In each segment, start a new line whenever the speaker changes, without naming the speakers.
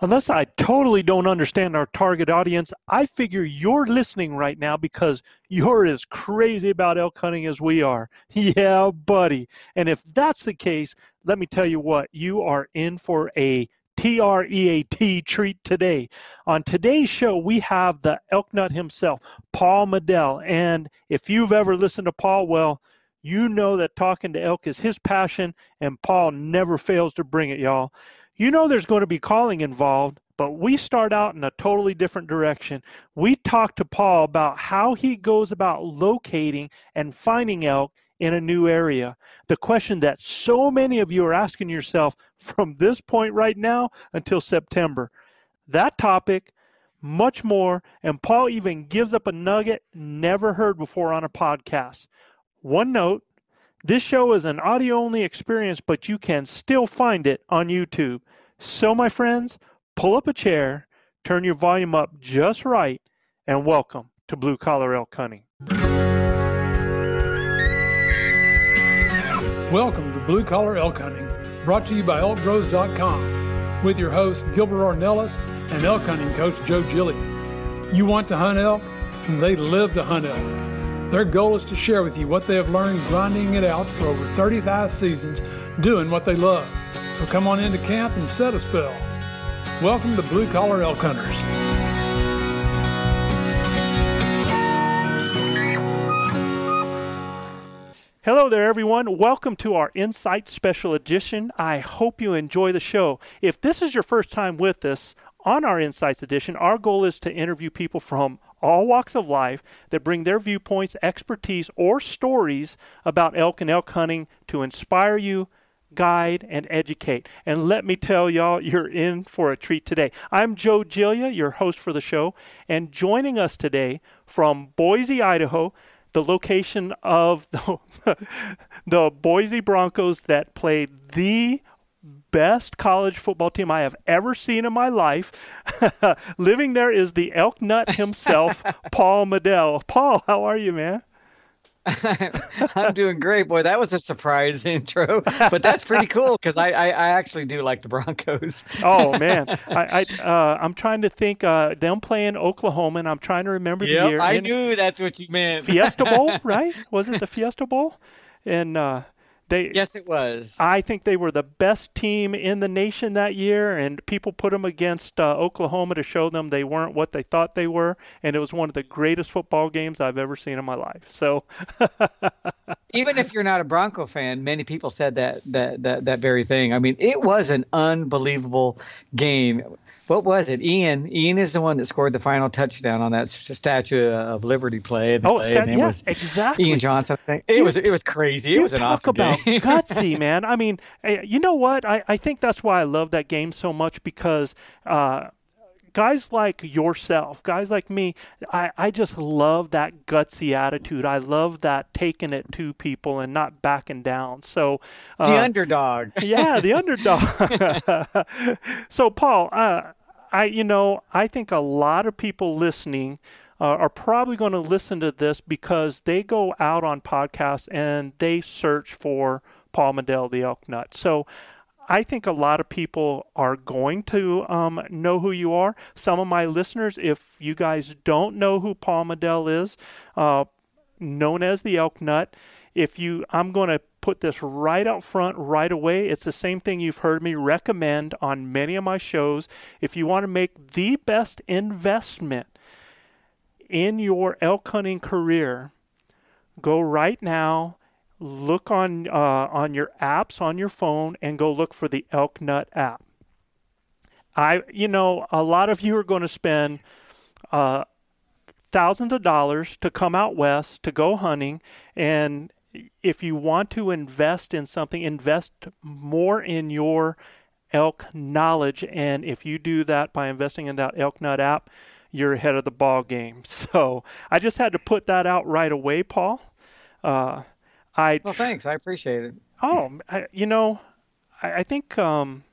Unless I totally don't understand our target audience, I figure you're listening right now because you're as crazy about elk hunting as we are. Yeah, buddy. And if that's the case, let me tell you what, you are in for a T R E A T treat today. On today's show, we have the elk nut himself, Paul Medel. And if you've ever listened to Paul, well, you know that talking to elk is his passion, and Paul never fails to bring it, y'all. You know there's going to be calling involved, but we start out in a totally different direction. We talk to Paul about how he goes about locating and finding elk in a new area. The question that so many of you are asking yourself from this point right now until September. That topic, much more, and Paul even gives up a nugget never heard before on a podcast. One note this show is an audio only experience, but you can still find it on YouTube. So, my friends, pull up a chair, turn your volume up just right, and welcome to Blue Collar Elk Hunting.
Welcome to Blue Collar Elk Hunting, brought to you by ElkBros.com, with your host Gilbert Ornelas and elk hunting coach Joe Giglia. You want to hunt elk, and they live to hunt elk. Their goal is to share with you what they have learned grinding it out for over 35 seasons, doing what they love. So come on into camp and set a spell. Welcome to Blue Collar Elk Hunters.
Hello there, everyone. Welcome to our Insight Special Edition. I hope you enjoy the show. If this is your first time with us on our Insights Edition, our goal is to interview people from all walks of life that bring their viewpoints, expertise, or stories about elk and elk hunting to inspire you, guide, and educate. And let me tell y'all, you're in for a treat today. I'm Joe Giglia, your host for the show, and joining us today from Boise, Idaho, the location of the, the Boise Broncos that played the best college football team I have ever seen in my life. Living there is the elk nut himself, Paul Medel. Paul, how are you, man?
I'm doing great, boy. That was a surprise intro, but that's pretty cool because I, I, I, actually do like the Broncos.
oh man, I, I uh, I'm trying to think. Uh, them playing Oklahoma, and I'm trying to remember
yep,
the year.
I knew that's what you meant.
Fiesta Bowl, right? Was it the Fiesta Bowl? And uh, they
yes, it was.
I think they were the best team in the nation that year, and people put them against uh, Oklahoma to show them they weren't what they thought they were, and it was one of the greatest football games I've ever seen in my life. So,
even if you're not a Bronco fan, many people said that that that that very thing. I mean, it was an unbelievable game what was it? Ian. Ian is the one that scored the final touchdown on that Statue of Liberty play.
Oh, stat- yeah, exactly.
Ian Johnson. Thing. It you, was it was crazy. It was an
talk
awesome
about
game.
gutsy, man. I mean, eh, you know what? I, I think that's why I love that game so much because. Uh, guys like yourself, guys like me, I, I just love that gutsy attitude. I love that taking it to people and not backing down. So
uh, the underdog.
yeah, the underdog. so Paul, uh, I you know I think a lot of people listening. Uh, are probably going to listen to this because they go out on podcasts and they search for Paul Medel, the elk nut. So I think a lot of people are going to um, know who you are. Some of my listeners, if you guys don't know who Paul Medel is, uh, known as the elk nut, if you, I'm going to put this right out front right away. It's the same thing you've heard me recommend on many of my shows. If you want to make the best investment in your elk hunting career, go right now look on uh, on your apps on your phone and go look for the Elk Nut app. I, you know, a lot of you are going to spend uh, thousands of dollars to come out west to go hunting, and if you want to invest in something, invest more in your elk knowledge. And if you do that by investing in that Elk Nut app, you're ahead of the ball game. So I just had to put that out right away, Paul. Uh,
I well, thanks. I appreciate it.
Oh, I, you know, I, I think um,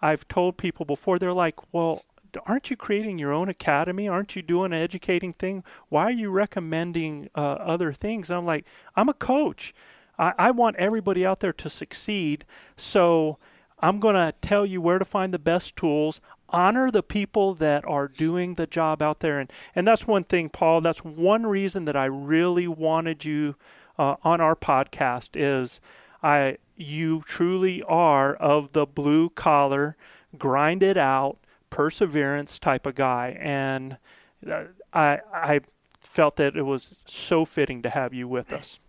I've told people before. They're like, "Well, aren't you creating your own academy? Aren't you doing an educating thing? Why are you recommending uh, other things?" And I'm like, "I'm a coach. I, I want everybody out there to succeed. So." I'm going to tell you where to find the best tools honor the people that are doing the job out there and and that's one thing paul that's one reason that i really wanted you uh, on our podcast is I you truly are of the blue collar, grind it out, perseverance type of guy, and uh, I I felt that it was so fitting to have you with us.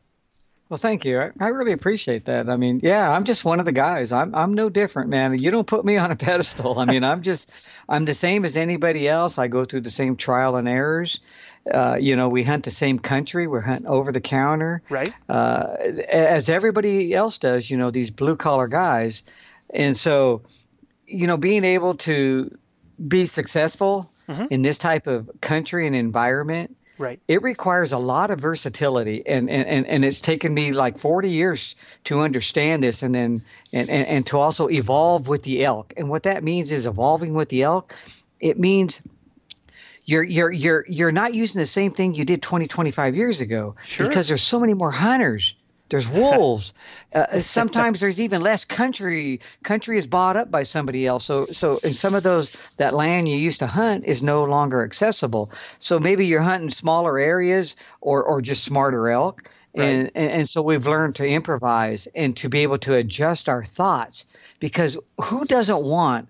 Well, thank you. I, I, really appreciate that. I mean, yeah, I'm just one of the guys. I'm I'm no different, man. You don't put me on a pedestal. I mean, I'm just I'm the same as anybody else. I go through the same trial and errors. Uh, you know, we hunt the same country. We're hunting over the counter,
right?
Uh, as everybody else does. You know, these blue collar guys, and so, you know, being able to be successful mm-hmm. in this type of country and environment,
right?
It requires a lot of versatility, and and and, and it's taken me like forty years to understand this, and then and, and and to also evolve with the elk. And what that means is evolving with the elk. It means you're you're you're you're not using the same thing you did 20 25 years ago
sure.
because there's so many more hunters there's wolves. Uh, uh, sometimes there's even less country. Country is bought up by somebody else. So so in some of those that land you used to hunt is no longer accessible. So maybe you're hunting smaller areas or or just smarter elk. Right. and, and and so we've learned to improvise and to be able to adjust our thoughts because who doesn't want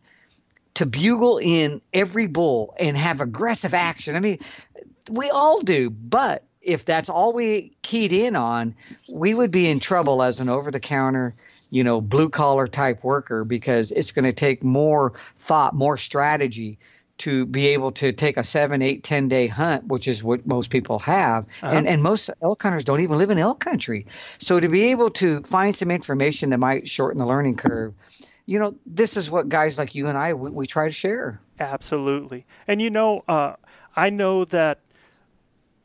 to bugle in every bull and have aggressive action. I mean, we all do, but if that's all we keyed in on, we would be in trouble as an over the counter, you know, blue collar type worker because it's going to take more thought, more strategy to be able to take a seven, eight, ten day hunt, which is what most people have. Uh-huh. And and most elk hunters don't even live in elk country. So to be able to find some information that might shorten the learning curve you know, this is what guys like you and I we, we try to share.
Absolutely, and you know, uh, I know that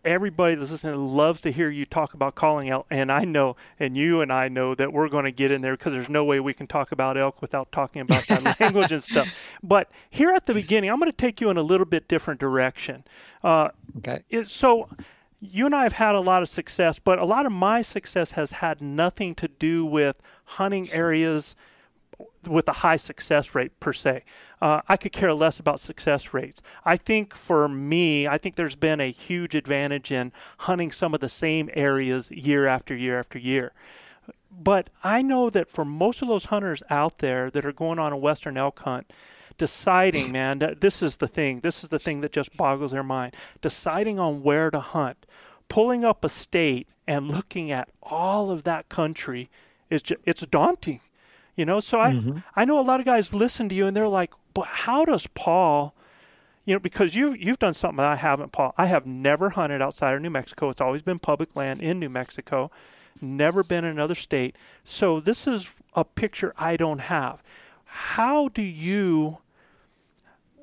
everybody that's listening loves to hear you talk about calling elk, and I know, and you and I know that we're going to get in there because there's no way we can talk about elk without talking about that language and stuff. But here at the beginning, I'm going to take you in a little bit different direction.
Uh, okay.
It, so you and I have had a lot of success, but a lot of my success has had nothing to do with hunting areas with a high success rate per se. Uh, I could care less about success rates. I think for me, I think there's been a huge advantage in hunting some of the same areas year after year after year. But I know that for most of those hunters out there that are going on a western elk hunt, deciding, man, this is the thing. This is the thing that just boggles their mind. Deciding on where to hunt, pulling up a state and looking at all of that country is just, it's daunting you know, so I mm-hmm. I know a lot of guys listen to you and they're like, but how does Paul? You know, because you you've done something that I haven't, Paul. I have never hunted outside of New Mexico. It's always been public land in New Mexico. Never been in another state. So this is a picture I don't have. How do you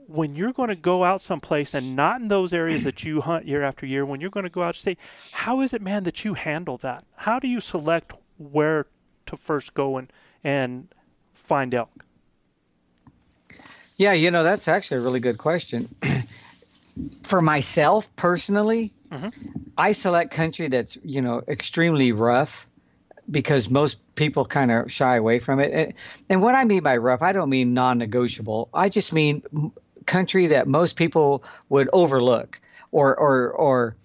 when you're going to go out someplace and not in those areas that you hunt year after year, when you're going to go out state, how is it, man, that you handle that? How do you select where to first go and and find elk?
Yeah, you know that's actually a really good question. For myself personally, mm-hmm. I select country that's you know extremely rough because most people kind of shy away from it. And what I mean by rough, I don't mean non-negotiable. I just mean country that most people would overlook or or or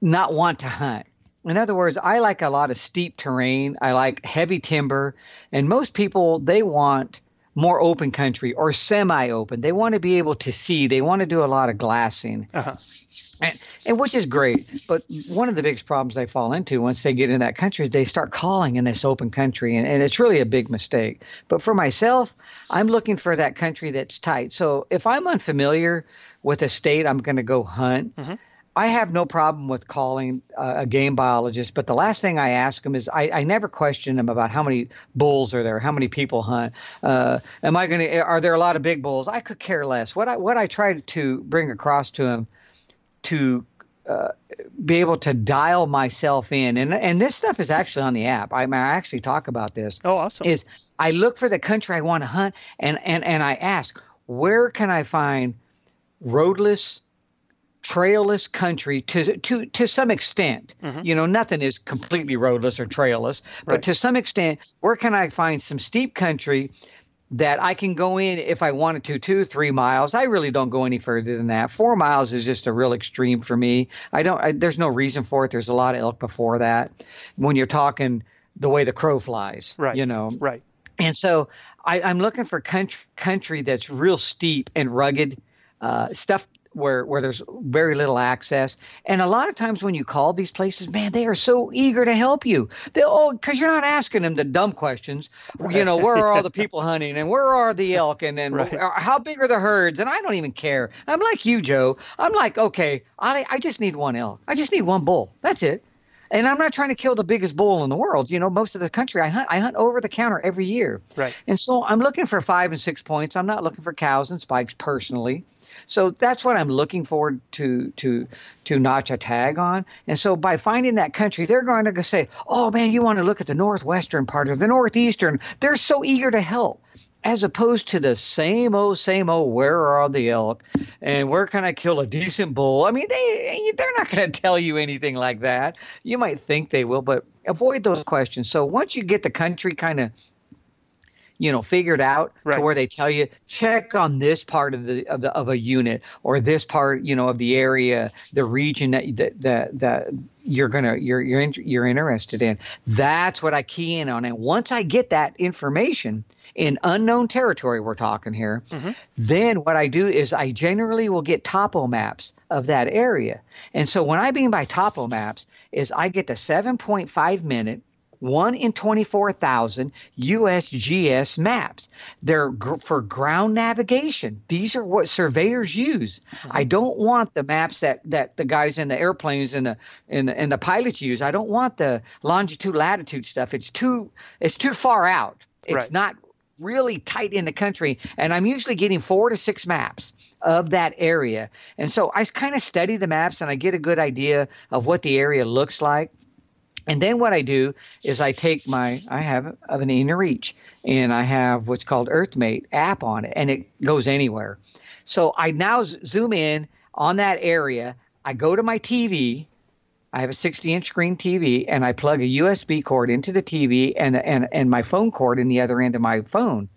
not want to hunt. In other words, I like a lot of steep terrain. I like heavy timber, and most people they want more open country or semi-open. They want to be able to see. They want to do a lot of glassing. Uh-huh. And, and, which is great, but one of the biggest problems they fall into once they get in that country, they start calling in this open country, and, and it's really a big mistake. But for myself, I'm looking for that country that's tight. So if I'm unfamiliar with a state I'm going to go hunt, mm-hmm. I have no problem with calling uh, a game biologist, but the last thing I ask them is I, I never question them about how many bulls are there, how many people hunt. Uh, am I going to? Are there a lot of big bulls? I could care less. What I what I try to bring across to them to uh, be able to dial myself in, and and this stuff is actually on the app. I, I actually talk about this.
Oh, awesome!
Is I look for the country I want to hunt, and and and I ask where can I find roadless trailless country to to to some extent. Mm-hmm. You know, nothing is completely roadless or trailless, but right. to some extent, where can I find some steep country that I can go in if I wanted to, two, three miles. I really don't go any further than that. Four miles is just a real extreme for me. I don't. I, there's no reason for it. There's a lot of elk before that. When you're talking the way the crow flies,
right?
You know,
right.
And so I, am looking for country country that's real steep and rugged. Uh, stuff where where there's very little access. And a lot of times when you call these places, man, they are so eager to help you. They oh, because you're not asking them the dumb questions. Right. You know, where are all the people hunting, and where are the elk, and then right. Uh, how big are the herds? And I don't even care. I'm like you, Joe. I'm like, okay, I I just need one elk. I just need one bull. That's it. And I'm not trying to kill the biggest bull in the world. You know, most of the country I hunt, I hunt over the counter every year.
Right.
And so I'm looking for five and six points. I'm not looking for cows and spikes personally. So that's what I'm looking forward to to to notch a tag on. And so by finding that country, they're going to say, "Oh man, you want to look at the northwestern part or the northeastern?" They're so eager to help. As opposed to the same old, same old, where are the elk, and where can I kill a decent bull? I mean, they they're not going to tell you anything like that. You might think they will, but avoid those questions. So once you get the country kind of you know figured out right. to where they tell you check on this part of the of the of a unit or this part you know of the area the region that that that, that you're gonna you're you're in, you're interested in that's what I key in on and once I get that information in unknown territory we're talking here mm-hmm. then what I do is I generally will get topo maps of that area and so when I mean by topo maps is I get the 7.5 minute one in 24,000 USGS maps. They're gr- for ground navigation. These are what surveyors use. Mm-hmm. I don't want the maps that, that the guys in the airplanes and the, and the and the pilots use. I don't want the longitude latitude stuff. It's too it's too far out. It's right. not really tight in the country and I'm usually getting 4 to 6 maps of that area. And so I kind of study the maps and I get a good idea of what the area looks like. And then what I do is I take my I have of an inReach and I have what's called EarthMate app on it and it goes anywhere. So I now zoom in on that area. I go to my TV. I have a 60 inch screen TV and I plug a USB cord into the TV and, and, and my phone cord in the other end of my phone.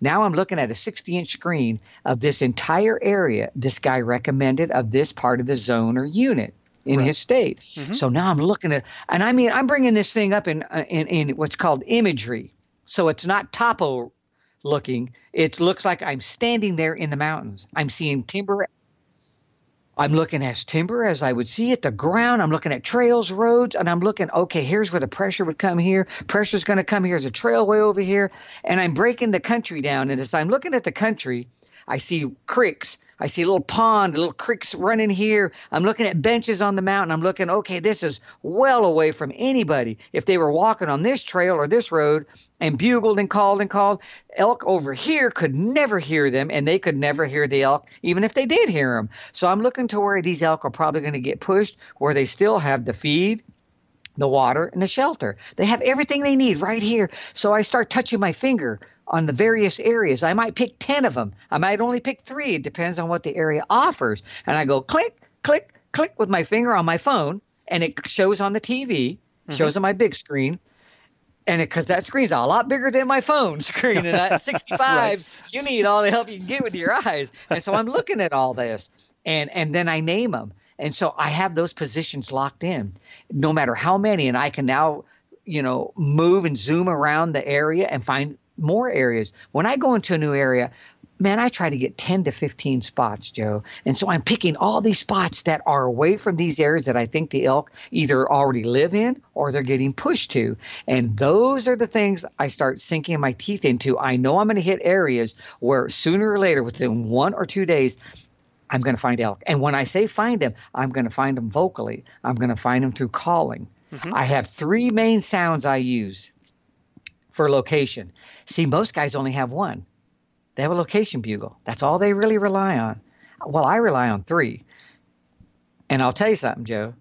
Now I'm looking at a 60 inch screen of this entire area this guy recommended of this part of the zone or unit in right. his state. Mm-hmm. So now I'm looking at, and I mean, I'm bringing this thing up in, uh, in, in what's called imagery. So it's not topo looking. It looks like I'm standing there in the mountains. I'm seeing timber. I'm looking at timber as I would see it, the ground. I'm looking at trails, roads, and I'm looking, okay, here's where the pressure would come here. Pressure's going to come here. There's a trail way over here. And I'm breaking the country down. And as I'm looking at the country, I see creeks. I see a little pond, little creeks running here. I'm looking at benches on the mountain. I'm looking, okay, this is well away from anybody. If they were walking on this trail or this road and bugled and called and called, elk over here could never hear them and they could never hear the elk, even if they did hear them. So I'm looking to where these elk are probably going to get pushed, where they still have the feed, the water, and the shelter. They have everything they need right here. So I start touching my finger on the various areas. I might pick 10 of them. I might only pick three. It depends on what the area offers. And I go click, click, click with my finger on my phone, and it shows on the TV, mm-hmm. shows on my big screen. And because that screen's a lot bigger than my phone screen, and at 65, right. you need all the help you can get with your eyes. And so I'm looking at all this, and and then I name them, and so I have those positions locked in, no matter how many, and I can now, you know, move and zoom around the area and find more areas. When I go into a new area, man, I try to get 10 to 15 spots, Joe. And so I'm picking all these spots that are away from these areas that I think the elk either already live in or they're getting pushed to. And those are the things I start sinking my teeth into. I know I'm going to hit areas where sooner or later, within one or two days, I'm going to find elk. And when I say find them, I'm going to find them vocally. I'm going to find them through calling. Mm-hmm. I have three main sounds I use for location. See, most guys only have one. They have a location bugle. That's all they really rely on. Well, I rely on three. And I'll tell you something, Joe.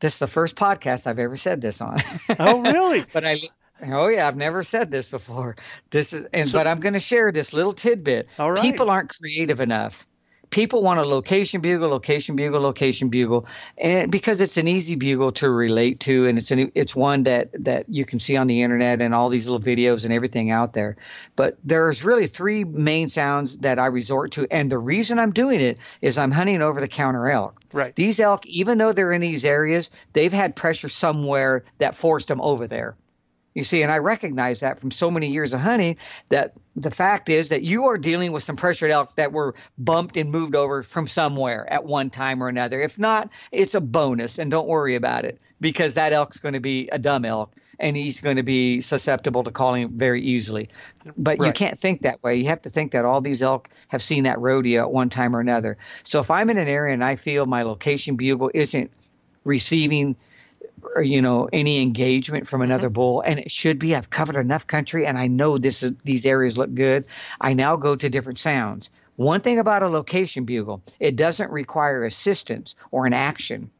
This is the first podcast I've ever said this on.
Oh, really?
but I Oh yeah, I've never said this before. This is and so, but I'm going to share this little tidbit.
All right.
People aren't creative enough people want a location bugle, location bugle, location bugle, and because it's an easy bugle to relate to, and it's an it's one that that you can see on the internet and all these little videos and everything out there. But there's really three main sounds that I resort to, and the reason I'm doing it is I'm hunting over the counter elk.
Right.
These elk, even though they're in these areas, they've had pressure somewhere that forced them over there. You see, and I recognize that from so many years of hunting that the fact is that you are dealing with some pressured elk that were bumped and moved over from somewhere at one time or another. If not, it's a bonus and don't worry about it because that elk's going to be a dumb elk and he's going to be susceptible to calling very easily. But right. you can't think that way. You have to think that all these elk have seen that rodeo at one time or another. So if I'm in an area and I feel my location bugle isn't receiving or, you know any engagement from another mm-hmm. bull and it should be i've covered enough country and i know this is, these areas look good. I now go to different sounds. One thing about a location bugle it doesn't require assistance or an action.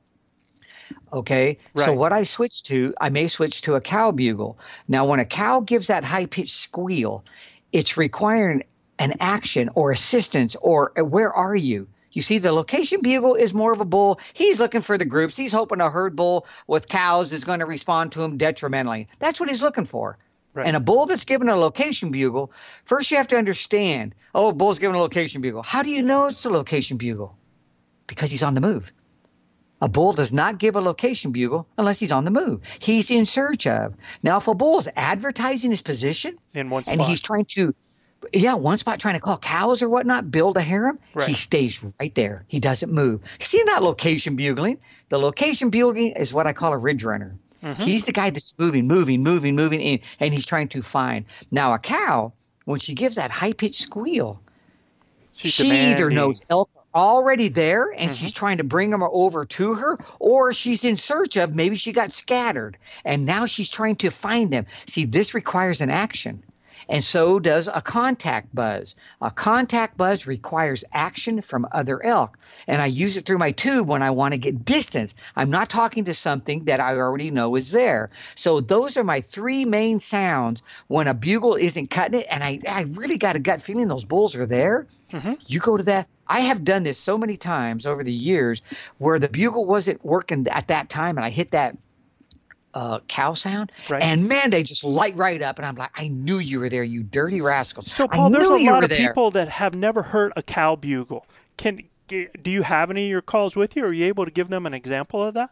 Okay? Right. so what i switch to i may switch to a cow bugle. Now when a cow gives that high pitched squeal it's requiring an action or assistance or where are you you see, the location bugle is more of a bull. He's looking for the groups. He's hoping a herd bull with cows is going to respond to him detrimentally. That's what he's looking for. Right. And a bull that's given a location bugle, first you have to understand oh, a bull's given a location bugle. How do you know it's a location bugle? Because he's on the move. A bull does not give a location bugle unless he's on the move. He's in search of. Now, if a bull is advertising his position
in one spot.
and he's trying to yeah, one spot trying to call cows or whatnot, build a harem. Right. He stays right there. He doesn't move. See that location bugling? The location bugling is what I call a ridge runner. Mm-hmm. He's the guy that's moving, moving, moving, moving, in, and he's trying to find. Now, a cow, when she gives that high pitched squeal, she's she demanding. either knows elk are already there and mm-hmm. she's trying to bring them over to her, or she's in search of maybe she got scattered and now she's trying to find them. See, this requires an action. And so does a contact buzz. A contact buzz requires action from other elk. And I use it through my tube when I want to get distance. I'm not talking to something that I already know is there. So those are my three main sounds when a bugle isn't cutting it. And I, I really got a gut feeling those bulls are there. Mm-hmm. You go to that. I have done this so many times over the years where the bugle wasn't working at that time and I hit that uh, cow sound. Right. And man, they just light right up. And I'm like, I knew you were there, you dirty rascal.
So, Paul, there's a lot of there. people that have never heard a cow bugle. Can do you have any of your calls with you? Are you able to give them an example of that?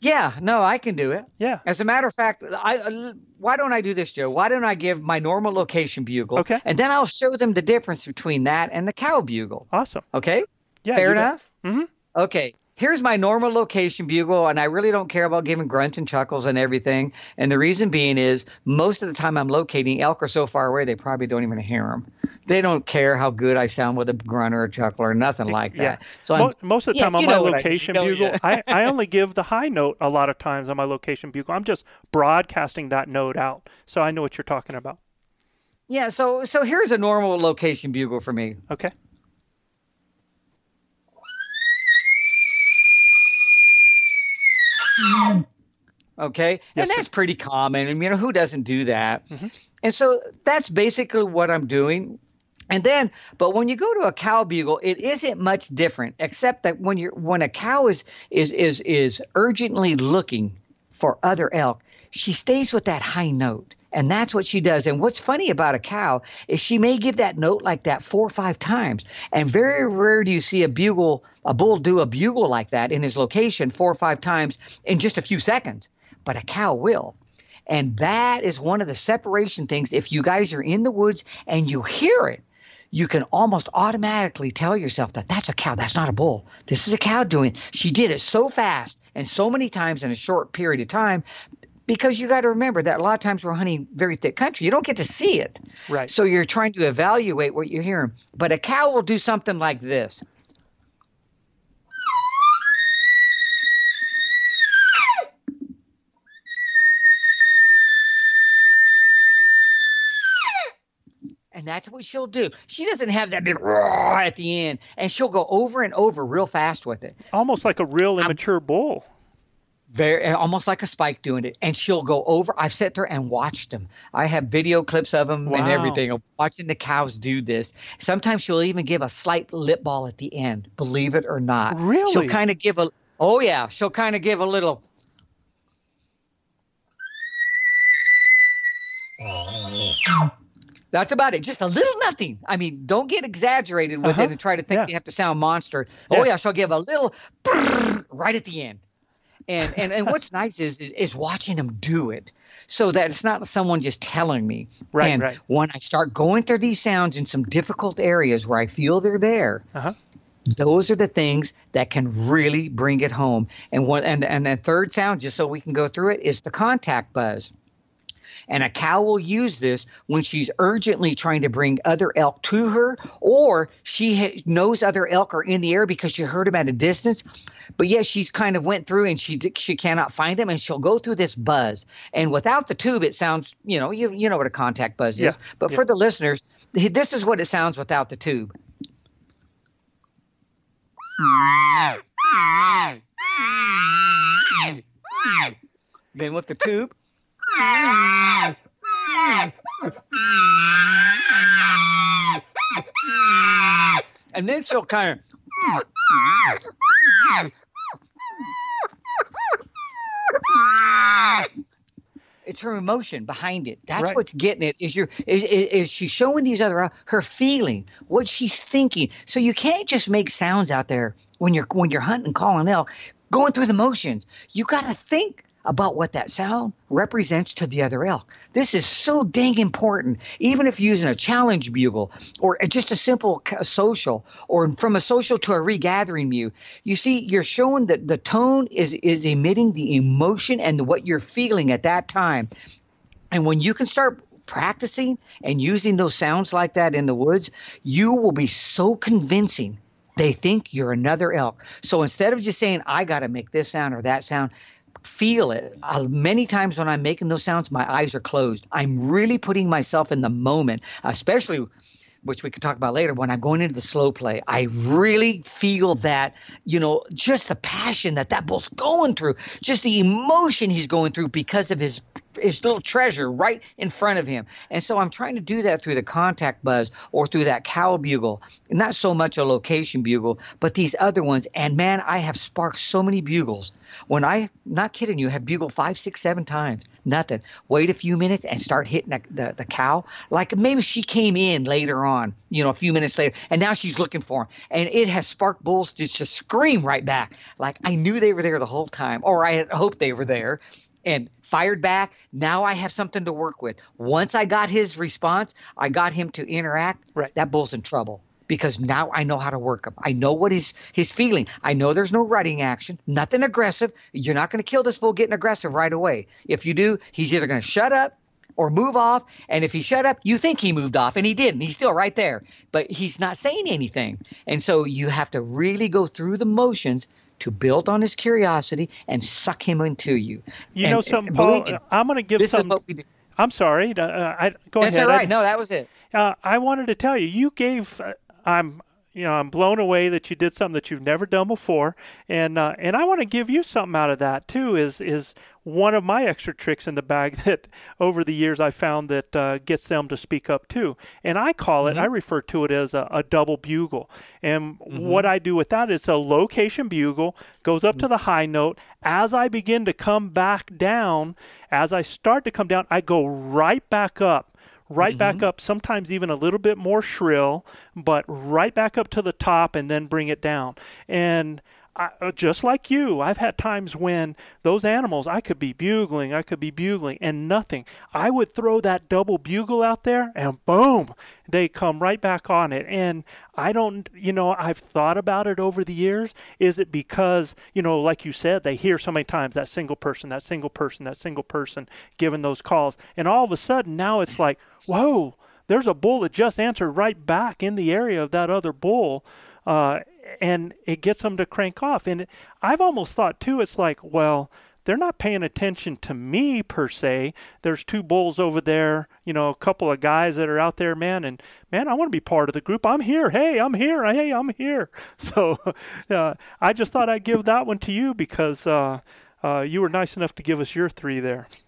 Yeah, no, I can do it.
Yeah.
As a matter of fact, I uh, why don't I do this, Joe? Why don't I give my normal location bugle?
Okay.
And then I'll show them the difference between that and the cow bugle.
Awesome.
Okay.
Yeah.
Fair enough.
Mm-hmm.
Okay. Here's my normal location bugle, and I really don't care about giving grunts and chuckles and everything. And the reason being is most of the time I'm locating elk are so far away they probably don't even hear them. They don't care how good I sound with a grunt or a chuckle or nothing like that.
Yeah.
So I'm,
most of the
yeah,
time on
you
my
know what I-
location bugle. I, I only give the high note a lot of times on my location bugle. I'm just broadcasting that note out, so I know what you're talking about.
yeah. So so here's a normal location bugle for me.
Okay.
Okay.
Yes,
and that's pretty common. And, you know, who doesn't do that?
Mm-hmm.
And so that's basically what I'm doing. And then, but when you go to a cow bugle, it isn't much different, except that when you're when a cow is is is is urgently looking for other elk, she stays with that high note. And that's what she does. And what's funny about a cow is she may give that note like that four or five times. And very rare do you see a bugle, a bull do a bugle like that in his location four or five times in just a few seconds. But a cow will. And that is one of the separation things. If you guys are in the woods and you hear it, you can almost automatically tell yourself that that's a cow. That's not a bull. This is a cow doing. it. She did it so fast and so many times in a short period of time. Because you got to remember that a lot of times we're hunting very thick country. You don't get to see it.
Right.
So you're trying to evaluate what you're hearing. But a cow will do something like this. And that's what she'll do. She doesn't have that big roar at the end, and she'll go over and over real fast with it.
Almost like a real immature bull.
Very almost like a spike doing it and she'll go over i've sat there and watched them i have video clips of them and
Wow.
everything of watching the cows do this sometimes she'll even give a slight lip ball at the end believe it or not
Really?
she'll kind of give a oh yeah she'll kind of give a little That's about it. Just a little nothing. I mean, don't get exaggerated with
Uh-huh.
it and try to think
Yeah.
you have to sound monster.
Yeah.
Oh yeah, she'll give a little right at the end. And and and what's nice is, is watching them do it, so that it's not someone just telling me.
Right,
and
right.
when I start going through these sounds in some difficult areas where I feel they're there,
Uh-huh.
those are the things that can really bring it home. And what and and the third sound, just so we can go through it, is the contact buzz. And a cow will use this when she's urgently trying to bring other elk to her, or she ha- knows other elk are in the air because she heard them at a distance. But yet she's kind of went through and she she cannot find them, and she'll go through this buzz. And without the tube, it sounds you know you you know what a contact buzz
Yeah,
is. But for the listeners, this is what it sounds without the tube. Then with the tube. And then she'll kind of. It's her emotion behind it. That's
Right.
what's getting it. Is your is, is is she showing these other uh, her feeling, what she's thinking. So you can't just make sounds out there when you're when you're hunting, calling elk, going through the motions. You got to think about what that sound represents to the other elk. This is so dang important. Even if you're using a challenge bugle or just a simple social, or from a social to a regathering mew, you see, you're showing that the tone is is emitting the emotion and what you're feeling at that time. And when you can start practicing and using those sounds like that in the woods, you will be so convincing. They think you're another elk. So instead of just saying, I got to make this sound or that sound, feel it. Uh, many times when I'm making those sounds, my eyes are closed. I'm really putting myself in the moment, especially which we could talk about later when I'm going into the slow play. I really feel that, you know, just the passion that that bull's going through, just the emotion he's going through because of his his little treasure right in front of him. And so I'm trying to do that through the contact buzz or through that cow bugle. Not so much a location bugle, but these other ones. And man, I have sparked so many bugles. When I, not kidding you, have bugled five, six, seven times, nothing. Wait a few minutes and start hitting the, the, the cow. Like maybe she came in later on, you know, a few minutes later, and now she's looking for him. And it has sparked bulls just to scream right back. Like I knew they were there the whole time, or I had hoped they were there and fired back. Now I have something to work with. Once I got his response, I got him to interact.
Right.
That bull's in trouble. because now I know how to work him. I know what he's he's feeling. I know there's no rutting action, nothing aggressive. You're not going to kill this bull getting aggressive right away. If you do, he's either going to shut up or move off. And if he shut up, you think he moved off, and he didn't. He's still right there, but he's not saying anything. And so you have to really go through the motions to build on his curiosity and suck him into you.
You
and,
know something, Paul? I'm going to give some. I'm sorry. Uh, I, go
That's
ahead.
all right. No, that was it.
Uh, I wanted to tell you, you gave. Uh, I'm you know, I'm blown away that you did something that you've never done before, and uh, and I want to give you something out of that too. Is is one of my extra tricks in the bag that over the years I found that uh, gets them to speak up too. And I call it, mm-hmm. I refer to it as a, a double bugle. And mm-hmm. what I do with that is a location bugle goes up mm-hmm. to the high note. As I begin to come back down, as I start to come down, I go right back up right mm-hmm. back up, sometimes even a little bit more shrill, but right back up to the top and then bring it down. And I, uh, just like you, I've had times when those animals, I could be bugling, I could be bugling, and nothing. I would throw that double bugle out there, and boom, they come right back on it. And I don't, you know, I've thought about it over the years. Is it because, you know, like you said, they hear so many times that single person, that single person, that single person giving those calls, and all of a sudden now it's like, whoa, there's a bull that just answered right back in the area of that other bull. Uh, and it gets them to crank off. And I've almost thought too, it's like, well, they're not paying attention to me per se. There's two bulls over there, you know, a couple of guys that are out there, man, and man, I want to be part of the group. I'm here. Hey, I'm here. Hey, I'm here. So uh, I just thought I'd give that one to you because uh, uh, you were nice enough to give us your three there.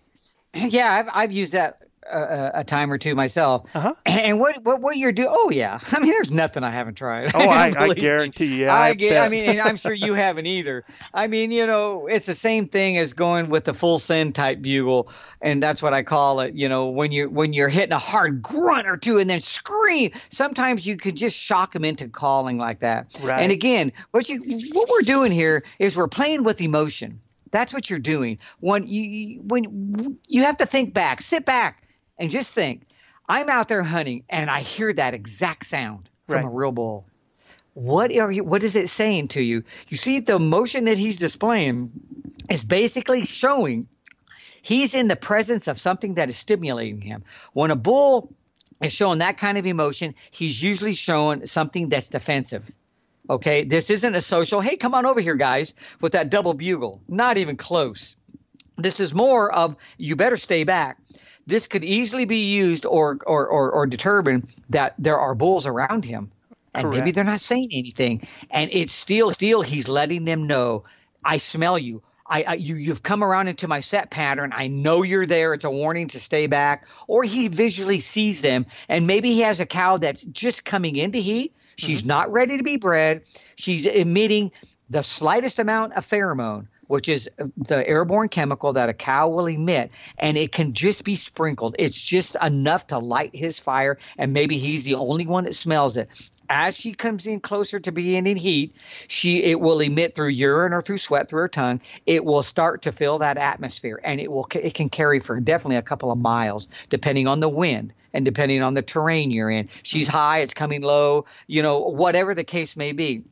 Yeah, I've, I've used that a, a, time or two myself.
Uh-huh.
And what what what you're doing? Oh yeah, I mean, there's nothing I haven't tried.
Oh, I, I guarantee you. Yeah,
I,
I
get. I mean, I'm sure you haven't either. I mean, you know, it's the same thing as going with the full send type bugle, and that's what I call it. You know, when you're when you're hitting a hard grunt or two and then scream. Sometimes you could just shock them into calling like that.
Right.
And again, what you what we're doing here is we're playing with emotion. That's what you're doing. When you when you have to think back, sit back and just think, I'm out there hunting and I hear that exact sound from
right.
a real bull. What are you what is it saying to you? You see the emotion that he's displaying is basically showing he's in the presence of something that is stimulating him. When a bull is showing that kind of emotion, he's usually showing something that's defensive. Okay, this isn't a social, hey, come on over here, guys, with that double bugle. Not even close. This is more of you better stay back this could easily be used or or or, or determine that there are bulls around him and
Correct.
maybe they're not saying anything and it's still still he's letting them know i smell you I, I, you you've come around into my set pattern. I know you're there. It's a warning to stay back. Or he visually sees them, and maybe he has a cow that's just coming into heat. She's mm-hmm. not ready to be bred. She's emitting the slightest amount of pheromone which is uh, the airborne chemical that a cow will emit, and it can just be sprinkled. It's just enough to light his fire, and maybe he's the only one that smells it as she comes in closer to being in heat, she it will emit through urine or through sweat through her tongue. It will start to fill that atmosphere, and it will it can carry for definitely a couple of miles, depending on the wind and depending on the terrain you're in. She's high, it's coming low, you know, whatever the case may be.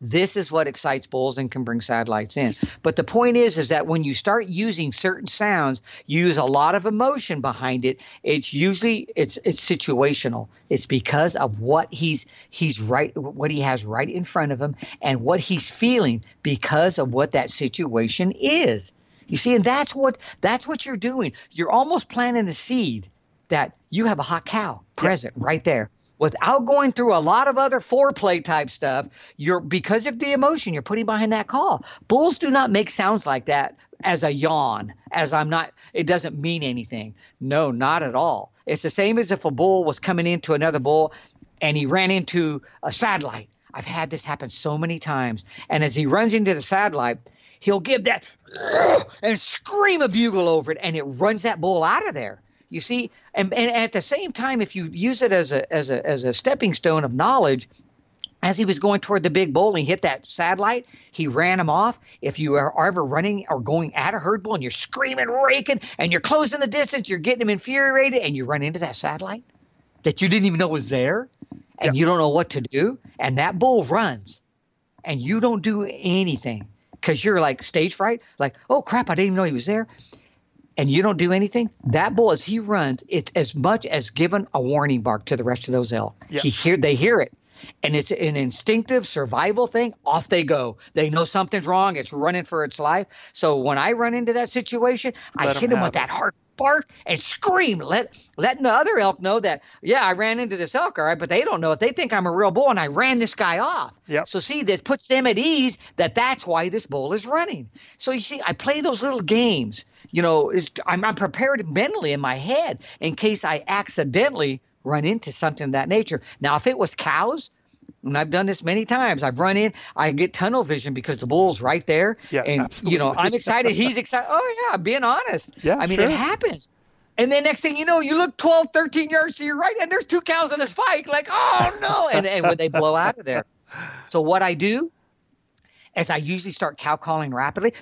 This is what excites bulls and can bring satellites in. But the point is, is that when you start using certain sounds, you use a lot of emotion behind it. It's usually it's it's situational. It's because of what he's he's right what he has right in front of him and what he's feeling because of what that situation is. You see, and that's what that's what you're doing. You're almost planting the seed that you have a hot cow present yep. right there without going through a lot of other foreplay type stuff, you're because of the emotion you're putting behind that call. Bulls do not make sounds like that as a yawn, as I'm not it doesn't mean anything. No, not at all. It's the same as if a bull was coming into another bull and he ran into a satellite. I've had this happen so many times. And as he runs into the satellite, he'll give that and scream a bugle over it and it runs that bull out of there. You see, and, and at the same time, if you use it as a as a as a stepping stone of knowledge, as he was going toward the big bull and he hit that satellite, he ran him off. If you are ever running or going at a herd bull and you're screaming, raking, and you're closing the distance, you're getting him infuriated, and you run into that satellite, that you didn't even know was there, and you don't know what to do, and that bull runs, and you don't do anything because you're like stage fright, like oh crap, I didn't even know he was there, and you don't do anything. That bull, as he runs, it's as much as giving a warning bark to the rest of those elk.
Yeah.
He hear they hear it. And it's an instinctive survival thing. Off they go. They know something's wrong. It's running for its life. So when I run into that situation, I
Let 'em
hit him with
it.
that hard bark and scream, let letting the other elk know that yeah, I ran into this elk, all right, but they don't know it. They think I'm a real bull, and I ran this guy off.
Yep.
So see, that puts them at ease that that's why this bull is running. So you see, I play those little games. You know, I'm, I'm prepared mentally in my head in case I accidentally run into something of that nature. Now, if it was cows. And I've done this many times. I've run in, I get tunnel vision because the bull's right there.
Yeah,
and you know. I'm excited. He's excited. Oh yeah, being honest.
Yeah,
I mean,
sure.
it happens. And then next thing you know, you look 12, 13 yards to your right, and there's two cows in a spike. Like, oh no! And and when they blow out of there, so what I do is I usually start cow calling rapidly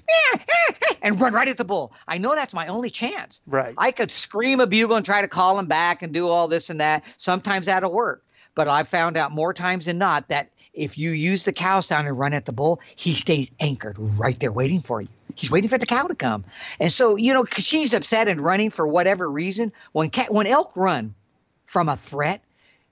and run right at the bull. I know that's my only chance.
Right.
I could scream a bugle and try to call him back and do all this and that. Sometimes that'll work. But I've found out more times than not that if you use the cow sound and run at the bull, he stays anchored right there waiting for you. He's waiting for the cow to come. And so, you know, 'cause she's upset and running for whatever reason. When cat, when elk run from a threat,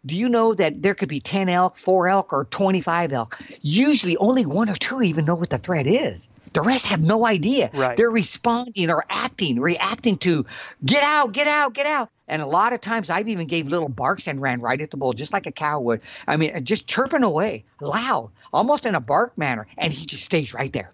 do you know that there could be 10 elk, 4 elk, or 25 elk? Usually only one or two even know what the threat is. The rest have no idea.
Right.
They're responding or acting, reacting to get out, get out, get out. And a lot of times I've even gave little barks and ran right at the bull, just like a cow would. I mean, just chirping away, loud, almost in a bark manner, and he just stays right there.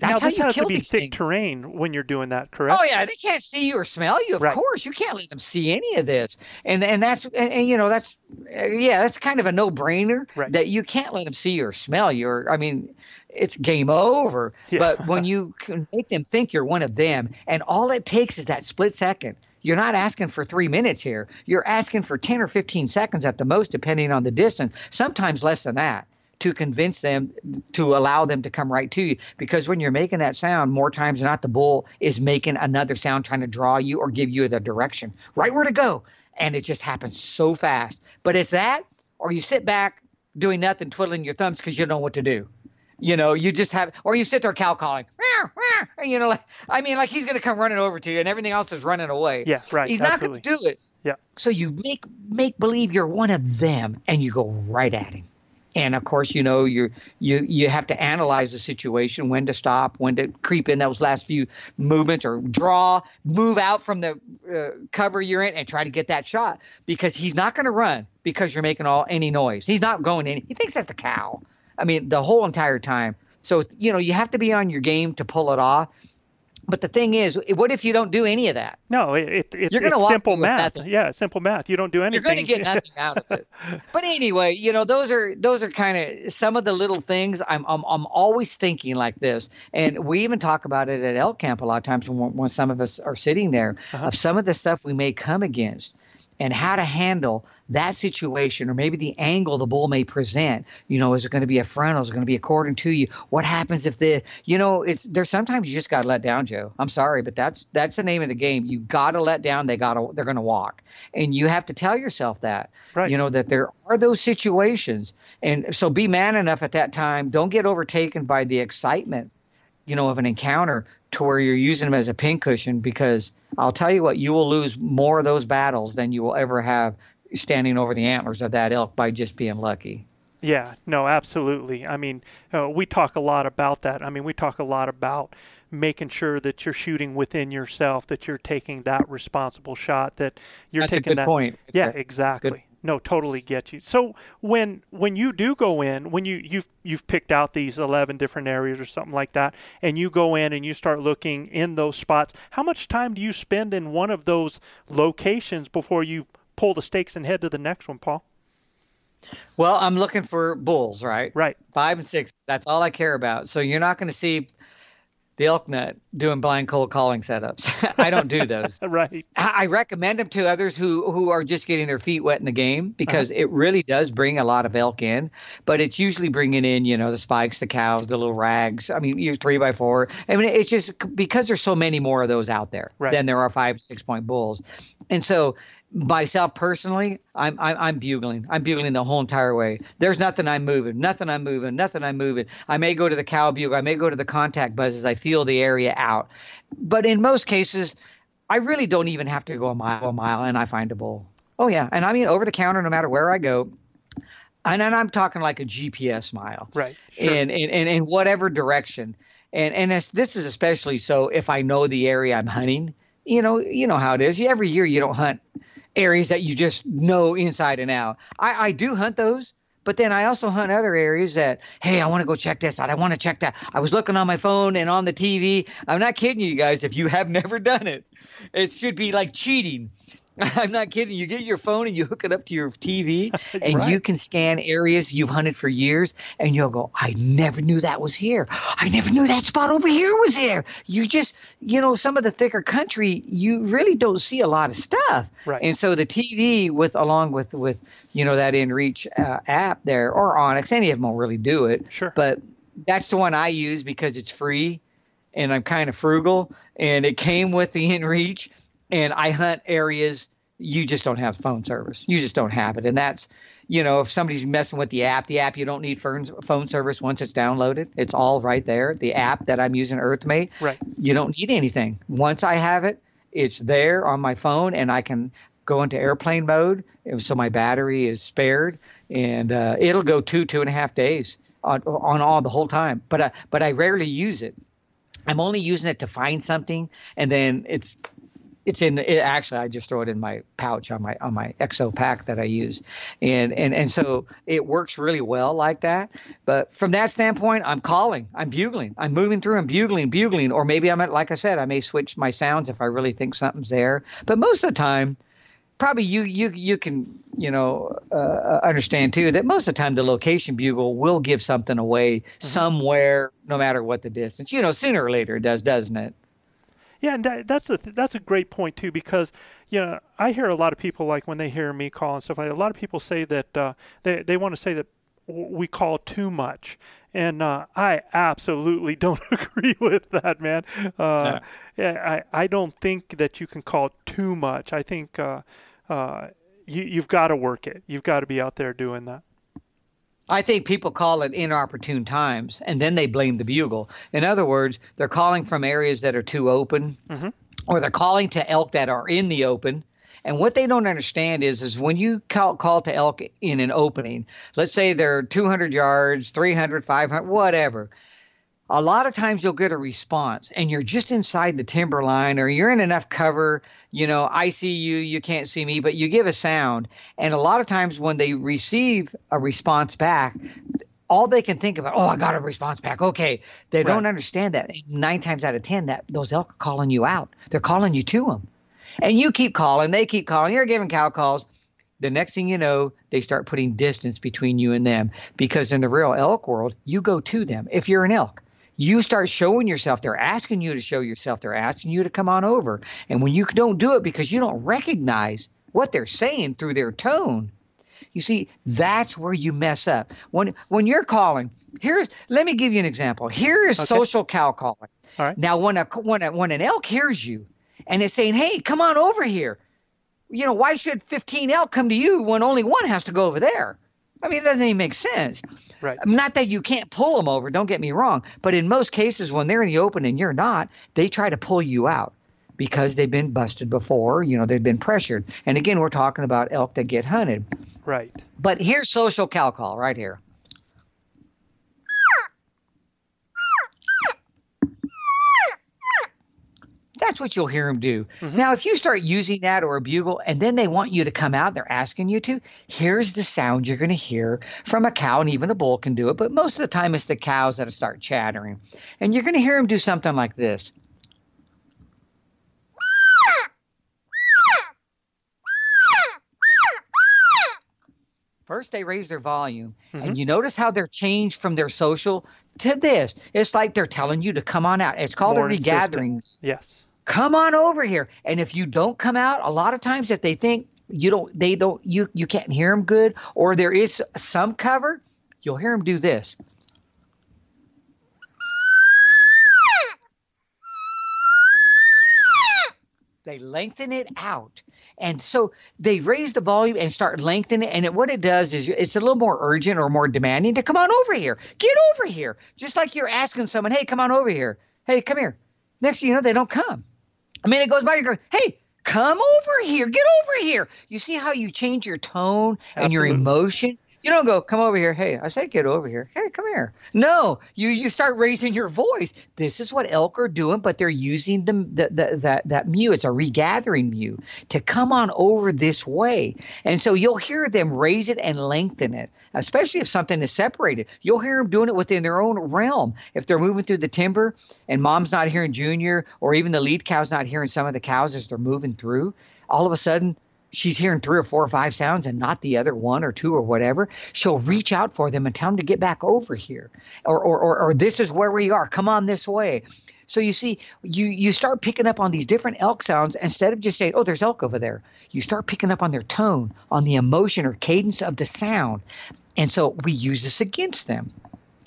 That's
now
how
this
you
has to be thick
things.
terrain when you're doing that, correct?
Oh yeah, they can't see you or smell you. Of
Right.
course, you can't let them see any of this. And and that's and, and, you know that's uh, yeah, that's kind of a no brainer
Right.
that you can't let them see or smell you. Or I mean, it's game over.
Yeah.
But when you can make them think you're one of them, and all it takes is that split second. You're not asking for three minutes here. You're asking for 10 or 15 seconds at the most, depending on the distance, sometimes less than that, to convince them to allow them to come right to you. Because when you're making that sound, more times than not, the bull is making another sound trying to draw you or give you the direction, right where to go. And it just happens so fast. But it's that, or you sit back doing nothing, twiddling your thumbs because you don't know what to do. You know, you just have, or you sit there cow calling, you know, like, I mean, like he's going to come running over to you and everything else is running away.
Yeah, right,
He's
absolutely.
not going to do it.
Yeah.
So you make make believe you're one of them and you go right at him. And of course, you know, you you you have to analyze the situation, when to stop, when to creep in those last few movements or draw, move out from the uh, cover you're in and try to get that shot because he's not going to run because you're making all any noise. He's not going any. He thinks that's the cow. I mean, the whole entire time. So, you know, you have to be on your game to pull it off. But the thing is, what if you don't do any of that?
No, it, it, it's,
You're gonna
it's simple math.
nothing.
Yeah, simple math. You don't do anything.
You're going to get nothing out of it. But anyway, you know, those are those are kind of some of the little things. I'm I'm I'm always thinking like this, and we even talk about it at elk camp a lot of times when when some of us are sitting there
Uh-huh.
of some of the stuff we may come against. And how to handle that situation, or maybe the angle the bull may present. You know, is it going to be a frontal? Is it going to be according to you? What happens if the, you know, it's there's sometimes you just got to let down, Joe. I'm sorry, but that's that's the name of the game. You got to let down. They got to they're going to walk, and you have to tell yourself that.
Right.
You know that there are those situations, and so be man enough at that time. Don't get overtaken by the excitement, you know, of an encounter to where you're using them as a pincushion. Because I'll tell you what, you will lose more of those battles than you will ever have standing over the antlers of that elk by just being lucky.
Yeah, no, absolutely. I mean, uh, we talk a lot about that. I mean, we talk a lot about making sure that you're shooting within yourself, that you're taking that responsible shot, that you're
That's
taking
good
that.
point.
Yeah, exactly. No, totally get you. So when when you do go in, when you you've you've picked out these eleven different areas or something like that, and you go in and you start looking in those spots, how much time do you spend in one of those locations before you pull the stakes and head to the next one, Paul?
Well, I'm looking for bulls, right?
Right.
Five and six. That's all I care about. So you're not going to see the ElkNut doing blind cold calling setups. I don't do those.
Right.
I recommend them to others who who are just getting their feet wet in the game because uh-huh. it really does bring a lot of elk in. But it's usually bringing in, you know, the spikes, the cows, the little rags. I mean, you three by four. I mean, it's just because there's so many more of those out there
Right.
than there are five, six point bulls. And so myself personally, I'm, I'm I'm bugling. I'm bugling the whole entire way. There's nothing I'm moving, nothing I'm moving, nothing I'm moving. I may go to the cow bugle, I may go to the contact buzz as I feel the area out. But in most cases, I really don't even have to go a mile, a mile, and I find a bull. Oh yeah, and I mean over the counter, no matter where I go. And then I'm talking like a GPS mile,
Right. Sure.
in, in, in, in whatever direction. And and this is especially so if I know the area I'm hunting. You know, you know how it is. Every year you don't hunt areas that you just know inside and out. I, I do hunt those, but then I also hunt other areas that, hey, I want to go check this out. I want to check that. I was looking on my phone and on the TV. I'm not kidding you guys. If you have never done it, it should be like cheating. I'm not kidding. You get your phone and you hook it up to your TV, and
Right.
you can scan areas you've hunted for years, and you'll go, I never knew that was here. I never knew that spot over here was there. You just, you know, some of the thicker country, you really don't see a lot of stuff.
Right.
And so the TV, with along with with you know that inReach uh, app there or onX, any of them will really do it.
Sure.
But that's the one I use because it's free, and I'm kind of frugal, and it came with the inReach, and I hunt areas you just don't have phone service. You just don't have it, and that's you know if somebody's messing with the app, the app you don't need phone phone service once it's downloaded. It's all right there. The app that I'm using, Earthmate,
Right.
you don't need anything. Once I have it, it's there on my phone, and I can go into airplane mode, so my battery is spared, and uh, it'll go two two and a half days on on all the whole time. But I, but I rarely use it. I'm only using it to find something, and then it's it's in it, actually I just throw it in my pouch on my on my exo pack that I use, and and and so it works really well like that. But from that standpoint, I'm calling, I'm bugling, I'm moving through, I'm bugling, bugling, or maybe I'm at, like I said, I may switch my sounds if I really think something's there. But most of the time, probably you you you can you know uh, understand too that most of the time the location bugle will give something away somewhere, no matter what the distance. You know, sooner or later it does, doesn't it?
Yeah, and that, that's a th- that's a great point too because you know I hear a lot of people like when they hear me call and stuff like that, a lot of people say that uh, they they want to say that we call too much, and uh, I absolutely don't agree with that, man. Uh, yeah, I I don't think that you can call too much. I think uh, uh, you you've got to work it. You've got to be out there doing that.
I think people call it inopportune times, and then they blame the bugle. In other words, they're calling from areas that are too open, mm-hmm. or they're calling to elk that are in the open. And what they don't understand is, is when you call, call to elk in an opening, let's say they're 200 yards, 300, 500, whatever. A lot of times you'll get a response, and you're just inside the timberline or you're in enough cover. You know, I see you, you can't see me, but you give a sound. And a lot of times when they receive a response back, all they can think about, oh, I got a response back. Okay, they don't understand that nine times out of ten, that those elk are calling you out. They're calling you to them, and you keep calling. They keep calling. You're giving cow calls. The next thing you know, they start putting distance between you and them because in the real elk world, you go to them. If you're an elk, you start showing yourself. They're asking you to show yourself. They're asking you to come on over. And when you don't do it because you don't recognize what they're saying through their tone, you see, that's where you mess up. When when you're calling, here's let me give you an example. Here is
Okay.
social cow calling.
All right.
Now, when a when a, when an elk hears you, and it's saying, "Hey, come on over here," you know, why should 15 elk come to you when only one has to go over there? I mean, it doesn't even make sense.
Right.
Um, not that you can't pull them over, don't get me wrong, but in most cases, when they're in the open and you're not, they try to pull you out because they've been busted before. You know, they've been pressured. And again, we're talking about elk that get hunted.
Right.
But here's social cow call right here. That's what you'll hear them do. Mm-hmm. Now, if you start using that or a bugle and then they want you to come out, they're asking you to, here's the sound you're going to hear from a cow, and even a bull can do it. But most of the time, it's the cows that start chattering. And you're going to hear them do something like this. First, they raise their volume, and mm-hmm. you notice how they're changed from their social to this. It's like they're telling you to come on out. It's called
More
a regathering.
Yes.
Come on over here. And if you don't come out, a lot of times if they think you don't, they don't, you you can't hear them good, or there is some cover, you'll hear them do this. they lengthen it out. And so they raise the volume and start lengthening it. And it, what it does is it's a little more urgent or more demanding to come on over here. Get over here. Just like you're asking someone, hey, come on over here. Hey, come here. Next thing you know, they don't come. I mean, it goes by, you're going, hey, come over here. Get over here. You see how you change your tone and
Absolutely.
your emotion? You don't go, come over here. Hey, I say get over here. Hey, come here. No, you you start raising your voice. This is what elk are doing, but they're using the, the, the that that mew. It's a regathering mew to come on over this way, and so you'll hear them raise it and lengthen it, especially if something is separated. You'll hear them doing it within their own realm. If they're moving through the timber and mom's not hearing Junior, or even the lead cow's not hearing some of the cows as they're moving through, all of a sudden she's hearing three or four or five sounds and not the other one or two or whatever, she'll reach out for them and tell them to get back over here. Or, or, or, or this is where we are. Come on this way. So you see, you, you start picking up on these different elk sounds instead of just saying, oh, there's elk over there. You start picking up on their tone, on the emotion or cadence of the sound. And so we use this against them.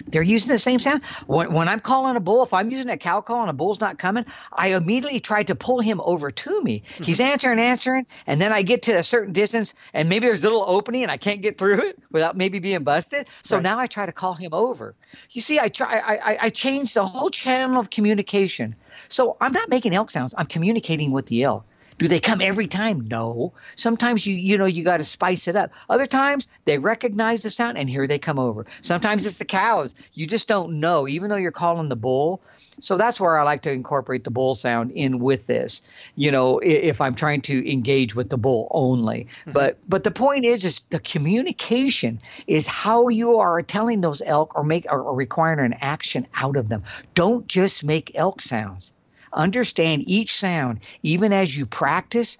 They're using the same sound. When, when I'm calling a bull, if I'm using a cow call and a bull's not coming, I immediately try to pull him over to me. Mm-hmm. He's answering, answering, and then I get to a certain distance, and maybe there's a little opening, and I can't get through it without maybe being busted. So
Right.
now I try to call him over. You see, I try, I, I, I change the whole channel of communication. So I'm not making elk sounds. I'm communicating with the elk. Do they come every time? No. Sometimes you you know you got to spice it up. Other times they recognize the sound and here they come over. Sometimes it's the cows. You just don't know, even though you're calling the bull. So that's where I like to incorporate the bull sound in with this. You know, if I'm trying to engage with the bull only. Mm-hmm. But but the point is is the communication is how you are telling those elk or make or, or requiring an action out of them. Don't just make elk sounds understand each sound even as you practice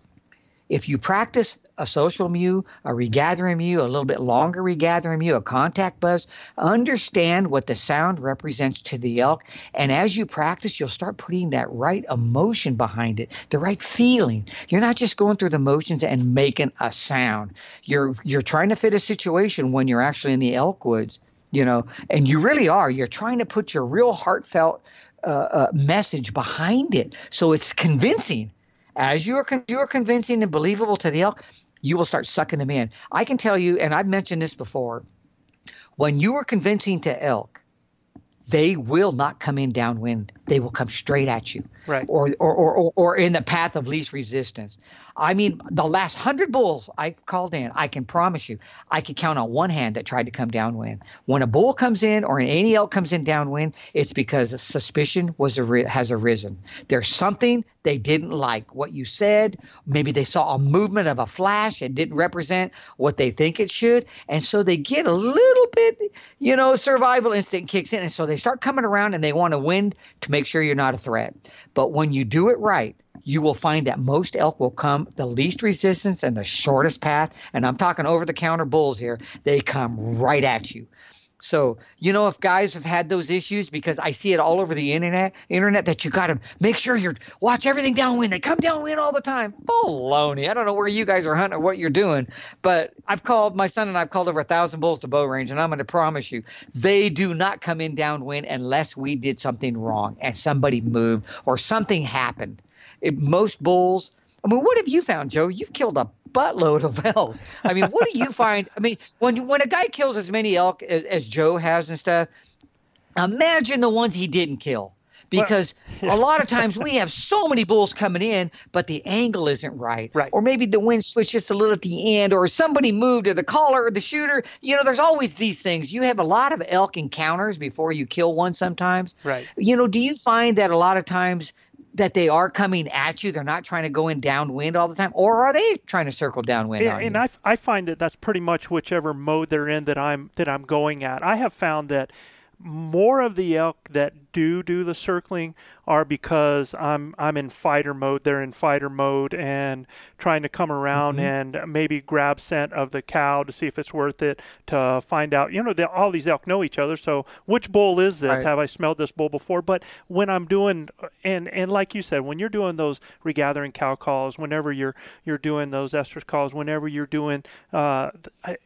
if you practice a social mew, a regathering mew, a little bit longer regathering mew, a contact buzz, understand what the sound represents to the elk. And as you practice, you'll start putting that right emotion behind it, the right feeling. You're not just going through the motions and making a sound. You're you're trying to fit a situation when you're actually in the elk woods, you know, and you really are. You're trying to put your real heartfelt uh, message behind it, so it's convincing. As you are con- you are convincing and believable to the elk, you will start sucking them in. I can tell you, and I've mentioned this before. When you are convincing to elk, they will not come in downwind. They will come straight at you,
Right.
or or or, or in the path of least resistance. I mean, the last hundred bulls I called in, I can promise you, I could count on one hand that tried to come downwind. When a bull comes in or any elk comes in downwind, it's because suspicion was a has arisen. There's something they didn't like what you said. Maybe they saw a movement of a flash and didn't represent what they think it should, and so they get a little bit, you know, survival instinct kicks in, and so they start coming around and they want to win to make sure you're not a threat. But when you do it right, you will find that most elk will come the least resistance and the shortest path. And I'm talking over the counter bulls here. They come right at you. So, you know, if guys have had those issues, because I see it all over the internet, internet that you got to make sure you're watch everything downwind. They come downwind all the time. Baloney. I don't know where you guys are hunting or what you're doing, but I've called my son and I've called over a thousand bulls to bow range, and I'm going to promise you, they do not come in downwind unless we did something wrong and somebody moved or something happened. It, most bulls. I mean, what have you found, Joe? You've killed a buttload of elk. I mean, what do you find? I mean, when when a guy kills as many elk as, as Joe has and stuff, imagine the ones he didn't kill. Because a lot of times we have so many bulls coming in, but the angle isn't right.
Right.
Or maybe the wind switched just a little at the end, or somebody moved, or the caller or the shooter. You know, there's always these things. You have a lot of elk encounters before you kill one sometimes.
Right.
You know, do you find that a lot of times that they are coming at you? They're not trying to go in downwind all the time, or are they trying to circle downwind
and, and? I, I find that that's pretty much whichever mode they're in that I'm that I'm going at. I have found that more of the elk that do do the circling are because I'm I'm in fighter mode. They're in fighter mode and trying to come around and maybe grab scent of the cow to see if it's worth it to find out. You know, they, all these elk know each other. So which bull is this?
Right.
Have I smelled this bull before? But when I'm doing and and like you said, when you're doing those regathering cow calls, whenever you're you're doing those estrus calls, whenever you're doing, uh,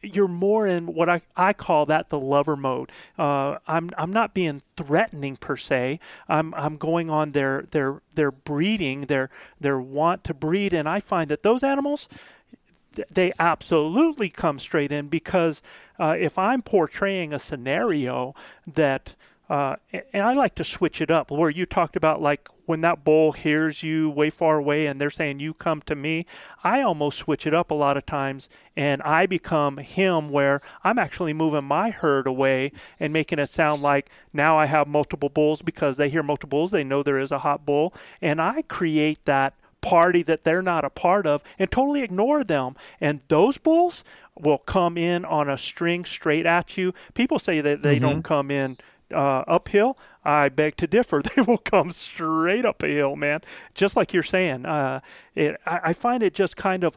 you're more in what I I call that the lover mode. Uh, I'm I'm not being threatening per se. I'm I'm going on their their their breeding, their their want to breed, and I find that those animals they absolutely come straight in because uh, if I'm portraying a scenario that uh, and I like to switch it up where you talked about like when that bull hears you way far away and they're saying you come to me I almost switch it up a lot of times and I become him where I'm actually moving my herd away and making it sound like now I have multiple bulls because they hear multiple bulls they know there is a hot bull and I create that party that they're not a part of and totally ignore them and those bulls will come in on a string straight at you people say that they mm-hmm. don't come in uh, uphill, I beg to differ. They will come straight up a hill, man. Just like you're saying. Uh, it, I, I, find it just kind of,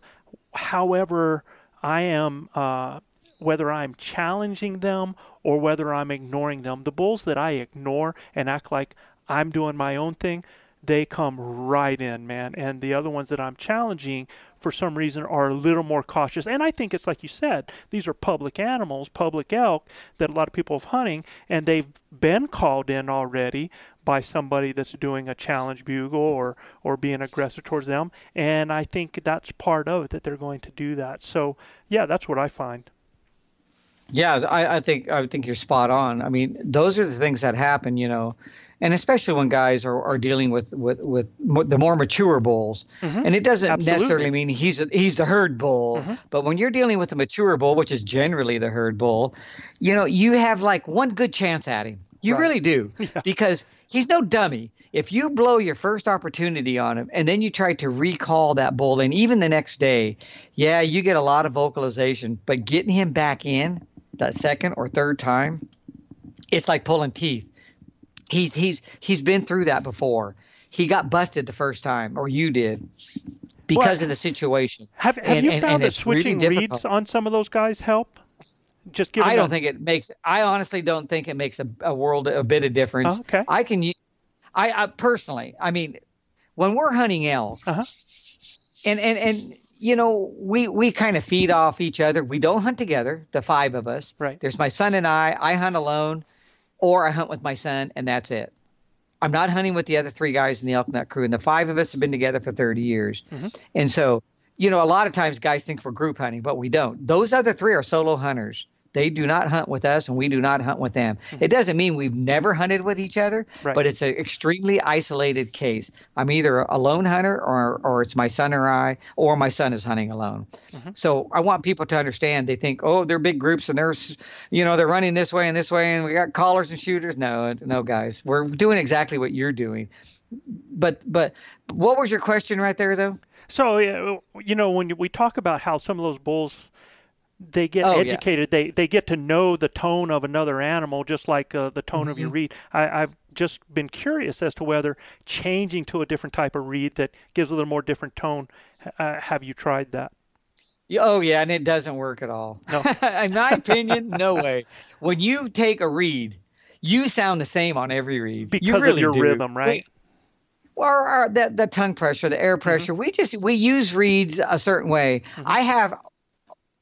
however, I am, uh, whether I'm challenging them or whether I'm ignoring them. The bulls that I ignore and act like I'm doing my own thing, they come right in, man. And the other ones that I'm challenging for some reason are a little more cautious. And I think it's like you said, these are public animals, public elk that a lot of people have hunting, and they've been called in already by somebody that's doing a challenge bugle or or being aggressive towards them. And I think that's part of it that they're going to do that. So yeah, that's what I find.
Yeah, I, I think I think you're spot on. I mean, those are the things that happen. You know, and especially when guys are, are dealing with, with, with the more mature bulls. Mm-hmm. And it doesn't Absolutely. necessarily mean he's a, he's the herd bull, mm-hmm. but when you're dealing with a mature bull, which is generally the herd bull, you know, you have like one good chance at him. You right. really do, yeah. because he's no dummy. If you blow your first opportunity on him and then you try to recall that bull, and even the next day, yeah, you get a lot of vocalization, but getting him back in that second or third time, it's like pulling teeth he's he's he's been through that before. He got busted the first time, or you did, because well, of the situation.
Have Have and, you found and, that switching really reeds on some of those guys help? Just give.
I don't think it makes. I honestly don't think it makes a, a world a bit of difference.
Oh, okay.
I can. I, I personally. I mean, when we're hunting elk, uh-huh. and and and you know, we we kind of feed off each other. We don't hunt together, the five of us.
Right.
There's my son and I. I hunt alone or I hunt with my son, and that's it. I'm not hunting with the other three guys in the ElkNut crew, and the five of us have been together for 30 years. Mm-hmm. And so, you know, a lot of times guys think we're group hunting, but we don't. Those other three are solo hunters. They do not hunt with us, and we do not hunt with them. Mm-hmm. It doesn't mean we've never hunted with each other, right. but it's an extremely isolated case. I'm either a lone hunter, or or it's my son or I, or my son is hunting alone. Mm-hmm. So I want people to understand. They think, oh, they're big groups, and they're, you know, they're running this way and this way, and we got callers and shooters. No, no, guys, we're doing exactly what you're doing. But but what was your question right there, though?
So you know, when we talk about how some of those bulls they get oh, educated. Yeah. They they get to know the tone of another animal, just like uh, the tone mm-hmm. of your mm-hmm. reed. I, have just been curious as to whether changing to a different type of reed that gives a little more different tone. Uh, have you tried that?
Oh yeah, and it doesn't work at all. No. In my opinion, no way. When you take a reed, you sound the same on every reed
because
you really
of your
do.
rhythm, right?
or, or the, the tongue pressure, the air mm-hmm. pressure. Mm-hmm. We just we use reeds a certain way. Mm-hmm. I have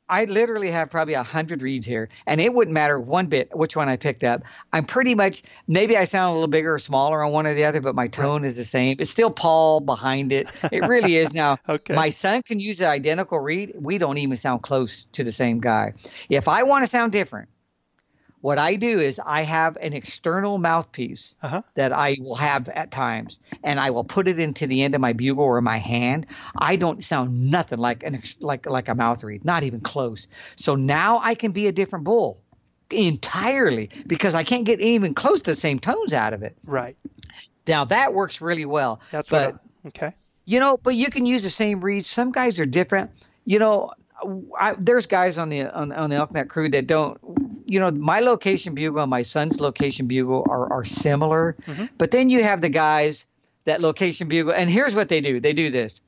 I literally have probably a hundred reeds here, and it wouldn't matter one bit which one I picked up. I'm pretty much maybe I sound a little bigger or smaller on one or the other, but my tone right. is the same. It's still Paul behind it. It really is. Now,
okay.
my son can use the identical reed. We don't even sound close to the same guy. If I want to sound different, what I do is I have an external mouthpiece uh-huh. that I will have at times, and I will put it into the end of my bugle or my hand. I don't sound nothing like an like like a mouth reed, not even close. So now I can be a different bull entirely because I can't get even close to the same tones out of it.
Right.
Now that works really well.
That's but, what. I, okay.
You know, but you can use the same reed. Some guys are different. You know, I, there's guys on the on, on the ElkNut crew that don't. You know, my location bugle and my son's location bugle are are similar, mm-hmm. but then you have the guys that location bugle, and here's what they do: they do this.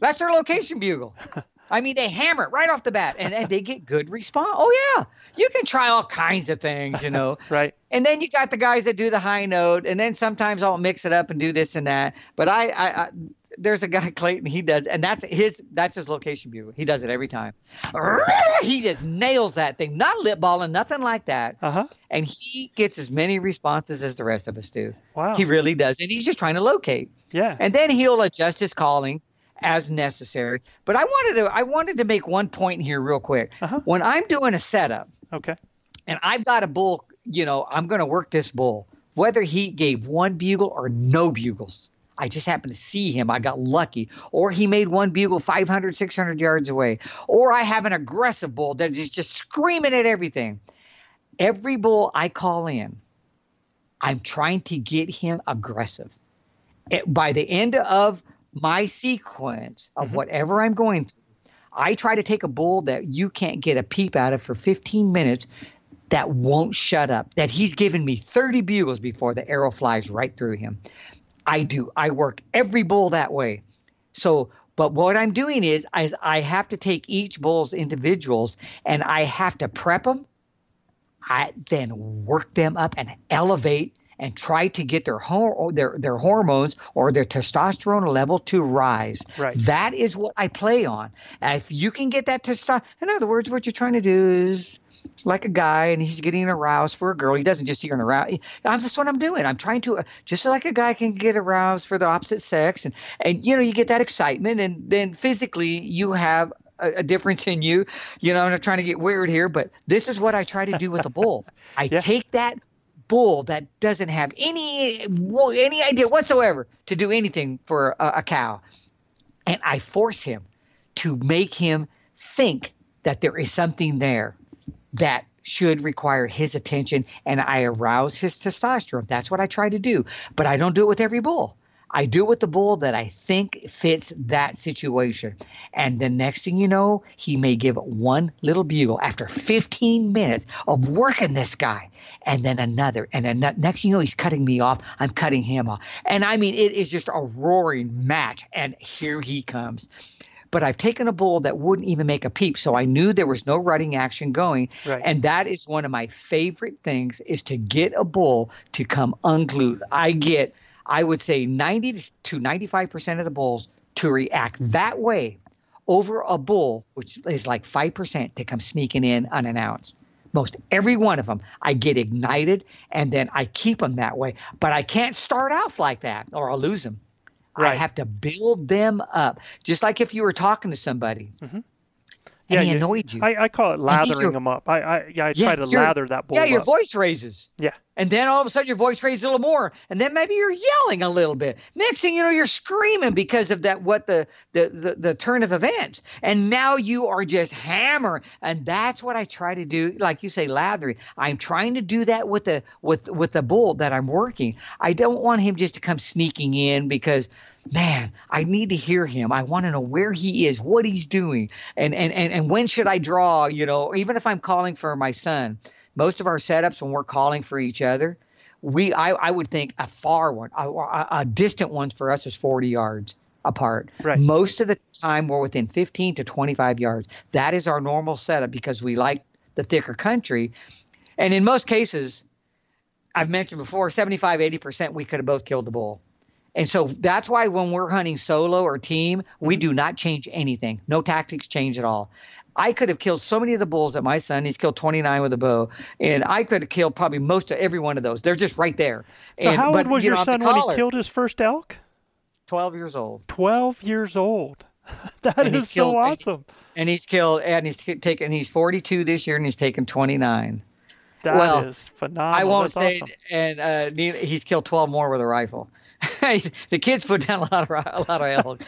That's their location bugle. I mean, they hammer it right off the bat, and, and they get good response. Oh yeah, you can try all kinds of things, you know.
right.
And then you got the guys that do the high note, and then sometimes I'll mix it up and do this and that. But I, I, I there's a guy Clayton. He does, and that's his that's his location bugle. He does it every time. He just nails that thing. Not lip balling, nothing like that.
Uh huh.
And he gets as many responses as the rest of us do.
Wow.
He really does, and he's just trying to locate.
Yeah.
And then he'll adjust his calling as necessary. But I wanted to I wanted to make one point here real quick.
Uh-huh.
When I'm doing a setup
okay.
and I've got a bull, you know, I'm going to work this bull, whether he gave one bugle or no bugles. I just happened to see him. I got lucky. Or he made one bugle 500, 600 yards away. Or I have an aggressive bull that is just screaming at everything. Every bull I call in, I'm trying to get him aggressive. It- by the end of my sequence of mm-hmm. whatever I'm going through, I try to take a bull that you can't get a peep out of for 15 minutes that won't shut up, that he's given me 30 bugles before the arrow flies right through him. I do. I work every bull that way. So, but what I'm doing is, is I have to take each bull's individuals and I have to prep them. I then work them up and elevate and try to get their hor- their their hormones or their testosterone level to rise.
Right.
That is what I play on. If you can get that testosterone, in other words, what you're trying to do is like a guy and he's getting aroused for a girl. He doesn't just see her aroused. just what I'm doing. I'm trying to, uh, just like a guy can get aroused for the opposite sex. And, and you know, you get that excitement. And then physically, you have a, a difference in you. You know, I'm not trying to get weird here, but this is what I try to do with a bull. I
Yeah.
take that bull that doesn't have any any idea whatsoever to do anything for a, a cow and I force him to make him think that there is something there that should require his attention and I arouse his testosterone. That's what I try to do. But I don't do it with every bull. I do it with the bull that I think fits that situation. And the next thing you know, he may give one little bugle after 15 minutes of working this guy, and then another, and then next thing you know, he's cutting me off. I'm cutting him off. And I mean, it is just a roaring match. And here he comes but I've taken a bull that wouldn't even make a peep. So I knew there was no rutting action going.
Right.
And that is one of my favorite things is to get a bull to come unglued. I get, I would say 90 to 95% of the bulls to react that way over a bull, which is like 5% to come sneaking in unannounced. Most every one of them, I get ignited and then I keep them that way. But I can't start off like that or I'll lose them. I
Right.
have to build them up, just like if you were talking to somebody mm-hmm.
Yeah,
and he
you-
annoying you.
I, I call it lathering
your-
them up. I I, yeah, I
Yeah,
try to lather that bull
yeah, your
up.
voice raises.
Yeah.
And then all of a sudden your voice raises a little more. And then maybe you're yelling a little bit. Next thing you know, you're screaming because of that what the the the, the turn of events. And now you are just hammer. And that's what I try to do, like you say, lathering. I'm trying to do that with the with with the bull that I'm working. I don't want him just to come sneaking in because man, I need to hear him. I want to know where he is, what he's doing, and and and, and when should I draw, you know, even if I'm calling for my son most of our setups when we're calling for each other, we I, I would think a far one, a, a, distant one for us is 40 yards apart.
Right.
Most of the time we're within 15 to 25 yards. That is our normal setup because we like the thicker country. And in most cases, I've mentioned before, 75, 80% we could have both killed the bull. And so that's why when we're hunting solo or team, we do not change anything. No tactics change at all. I could have killed so many of the bulls that my son, he's killed 29 with a bow, and I could have killed probably most of every one of those. They're just right there.
So
And-
how old was
you
your son when he killed his first elk?
12 years old.
Twelve years old. That
And
is
he's
so
killed-
awesome.
And he's killed, and he's taken, he's 42 this year, and he's taken 29.
That is
well,
phenomenal.
I won't
That's
say,
awesome.
and uh, he's killed 12 more with a rifle. the kids put down a lot of a lot of elk,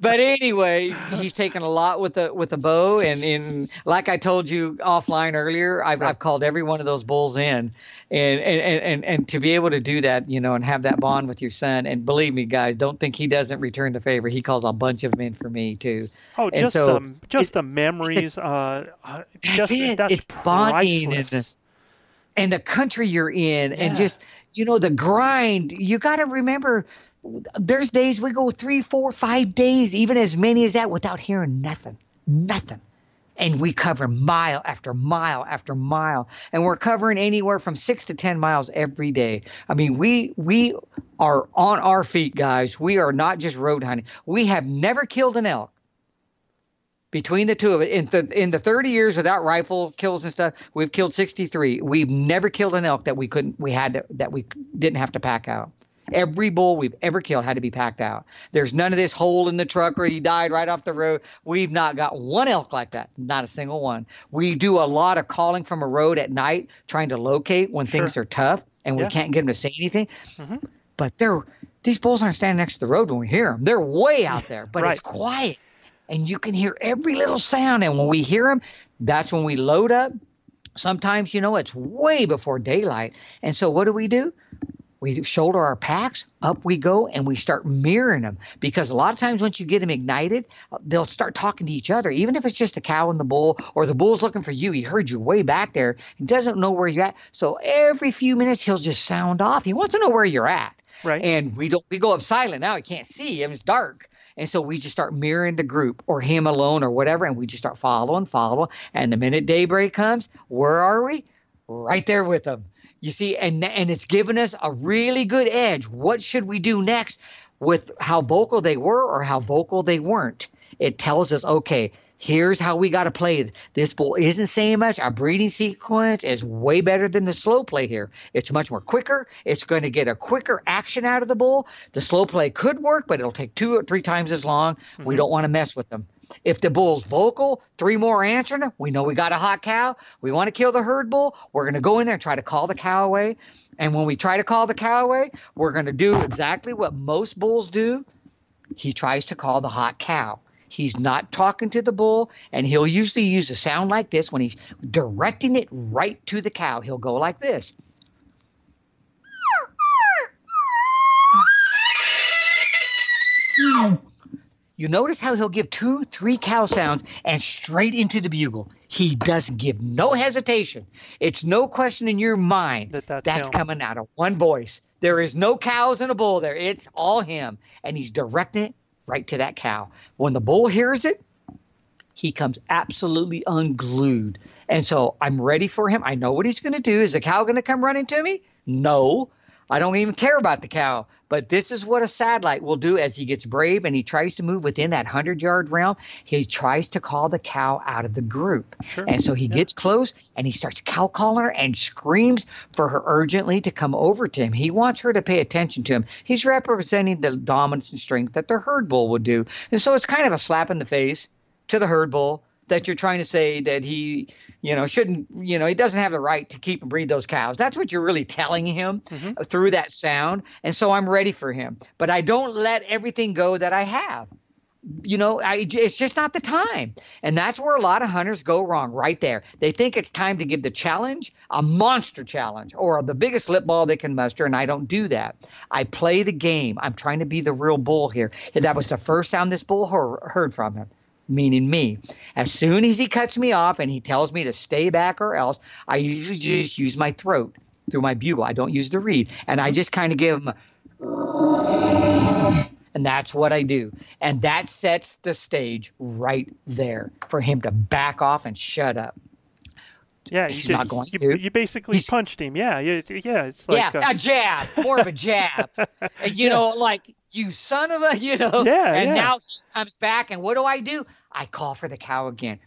but anyway, he's taken a lot with a with a bow, and in like I told you offline earlier, I've, I've called every one of those bulls in, and, and and and to be able to do that, you know, and have that bond with your son, and believe me, guys, don't think he doesn't return the favor. He calls a bunch of them in for me too.
Oh,
and
just
so
the just the memories. Uh, uh,
That's
just
it.
that's
It's bonding and
priceless.
and the country you're in and just you know the grind you got to remember there's days we go three four five days even as many as that without hearing nothing nothing. And we cover mile after mile after mile. And we're covering anywhere from 6 to 10 miles every day. I mean we we are on our feet guys. We are not just road hunting. We have never killed an elk between the two of it in the in the 30 years without rifle kills and stuff we've killed 63 we've never killed an elk that we couldn't we had to, that we didn't have to pack out Every bull we've ever killed had to be packed out. There's none of this hole in the truck or he died right off the road. We've not got one elk like that, not a single one. We do a lot of calling from a road at night, trying to locate when sure. things are tough and yeah. we can't get them to say anything. Mm-hmm. But they're these bulls aren't standing next to the road when we hear them. They're way out there, but right. it's quiet, and you can hear every little sound. And when we hear them, that's when we load up. Sometimes, you know, it's way before daylight. And so, what do we do? we shoulder our packs, up we go, and we start mirroring them. Because a lot of times, once you get them ignited, they'll start talking to each other, even if it's just a cow and the bull, or the bull's looking for you. He heard you way back there and doesn't know where you're at. So every few minutes, he'll just sound off. He wants to know where you're at.
Right.
And we don't we go up silent now. He can't see him. It's dark. And so we just start mirroring the group or him alone or whatever, and we just start following, following. And the minute daybreak comes, where are we? Right there with them. You see, and and it's given us a really good edge. What should we do next with how vocal they were or how vocal they weren't? It tells us, okay, here's how we got to play. This bull isn't saying much. Our breeding sequence is way better than the slow play here. It's much more quicker. It's going to get a quicker action out of the bull. The slow play could work, but it'll take two or three times as long. Mm-hmm. We don't want to mess with them. If the bull's vocal, three more answering, we know we got a hot cow. We want to kill the herd bull. We're going to go in there and try to call the cow away. And when we try to call the cow away, we're going to do exactly what most bulls do. He tries to call the hot cow. He's not talking to the bull, and he'll usually use a sound like this when he's directing it right to the cow. He'll go like this. You notice how he'll give two, three cow sounds and straight into the bugle. He doesn't give no hesitation. It's no question in your mind that that's, that's coming out of one voice. There is no cows and a bull there. It's all him. And he's directing it right to that cow. When the bull hears it, he comes absolutely unglued. And so I'm ready for him. I know what he's going to do. Is the cow going to come running to me? No. I don't even care about the cow. But this is what a satellite will do as he gets brave and he tries to move within that 100 yard realm. He tries to call the cow out of the group. Sure. And so he yeah. gets close and he starts cow calling her and screams for her urgently to come over to him. He wants her to pay attention to him. He's representing the dominance and strength that the herd bull would do. And so it's kind of a slap in the face to the herd bull that you're trying to say that he, you know, shouldn't, you know, he doesn't have the right to keep and breed those cows. That's what you're really telling him mm-hmm. through that sound. And so I'm ready for him. But I don't let everything go that I have. You know, I, it's just not the time. And that's where a lot of hunters go wrong right there. They think it's time to give the challenge a monster challenge or the biggest lip ball they can muster. And I don't do that. I play the game. I'm trying to be the real bull here. And that was the first sound this bull heard from him meaning me. As soon as he cuts me off and he tells me to stay back or else, I usually just use my throat through my bugle. I don't use the reed. And I just kind of give him a, and that's what I do. And that sets the stage right there for him to back off and shut up.
Yeah,
he's
you,
not going
you,
to.
You basically he's, punched him. Yeah, yeah, yeah. It's
like
yeah,
a, a jab, more of a jab. and, you yeah. know, like you son of a, you know.
Yeah.
And
yeah.
now he comes back, and what do I do? I call for the cow again.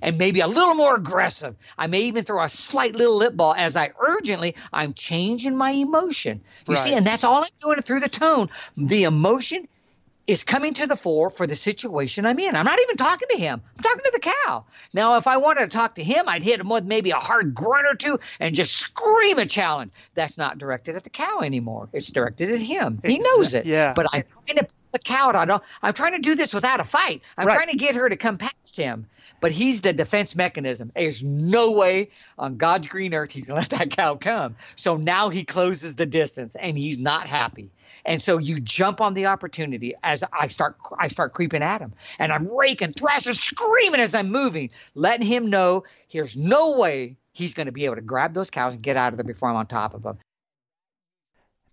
And maybe a little more aggressive. I may even throw a slight little lip ball as I urgently, I'm changing my emotion. You right. see, and that's all I'm doing through the tone. The emotion is coming to the fore for the situation I'm in. I'm not even talking to him. I'm talking to the cow. Now, if I wanted to talk to him, I'd hit him with maybe a hard grunt or two and just scream a challenge. That's not directed at the cow anymore. It's directed at him. He knows it.
Yeah.
But I'm trying to put the cow out. I'm trying to do this without a fight. I'm right. trying to get her to come past him. But he's the defense mechanism. There's no way on God's green earth he's going to let that cow come. So now he closes the distance and he's not happy. And so you jump on the opportunity as I start I start creeping at him. And I'm raking, thrashing, screaming as I'm moving, letting him know there's no way he's going to be able to grab those cows and get out of there before I'm on top of them.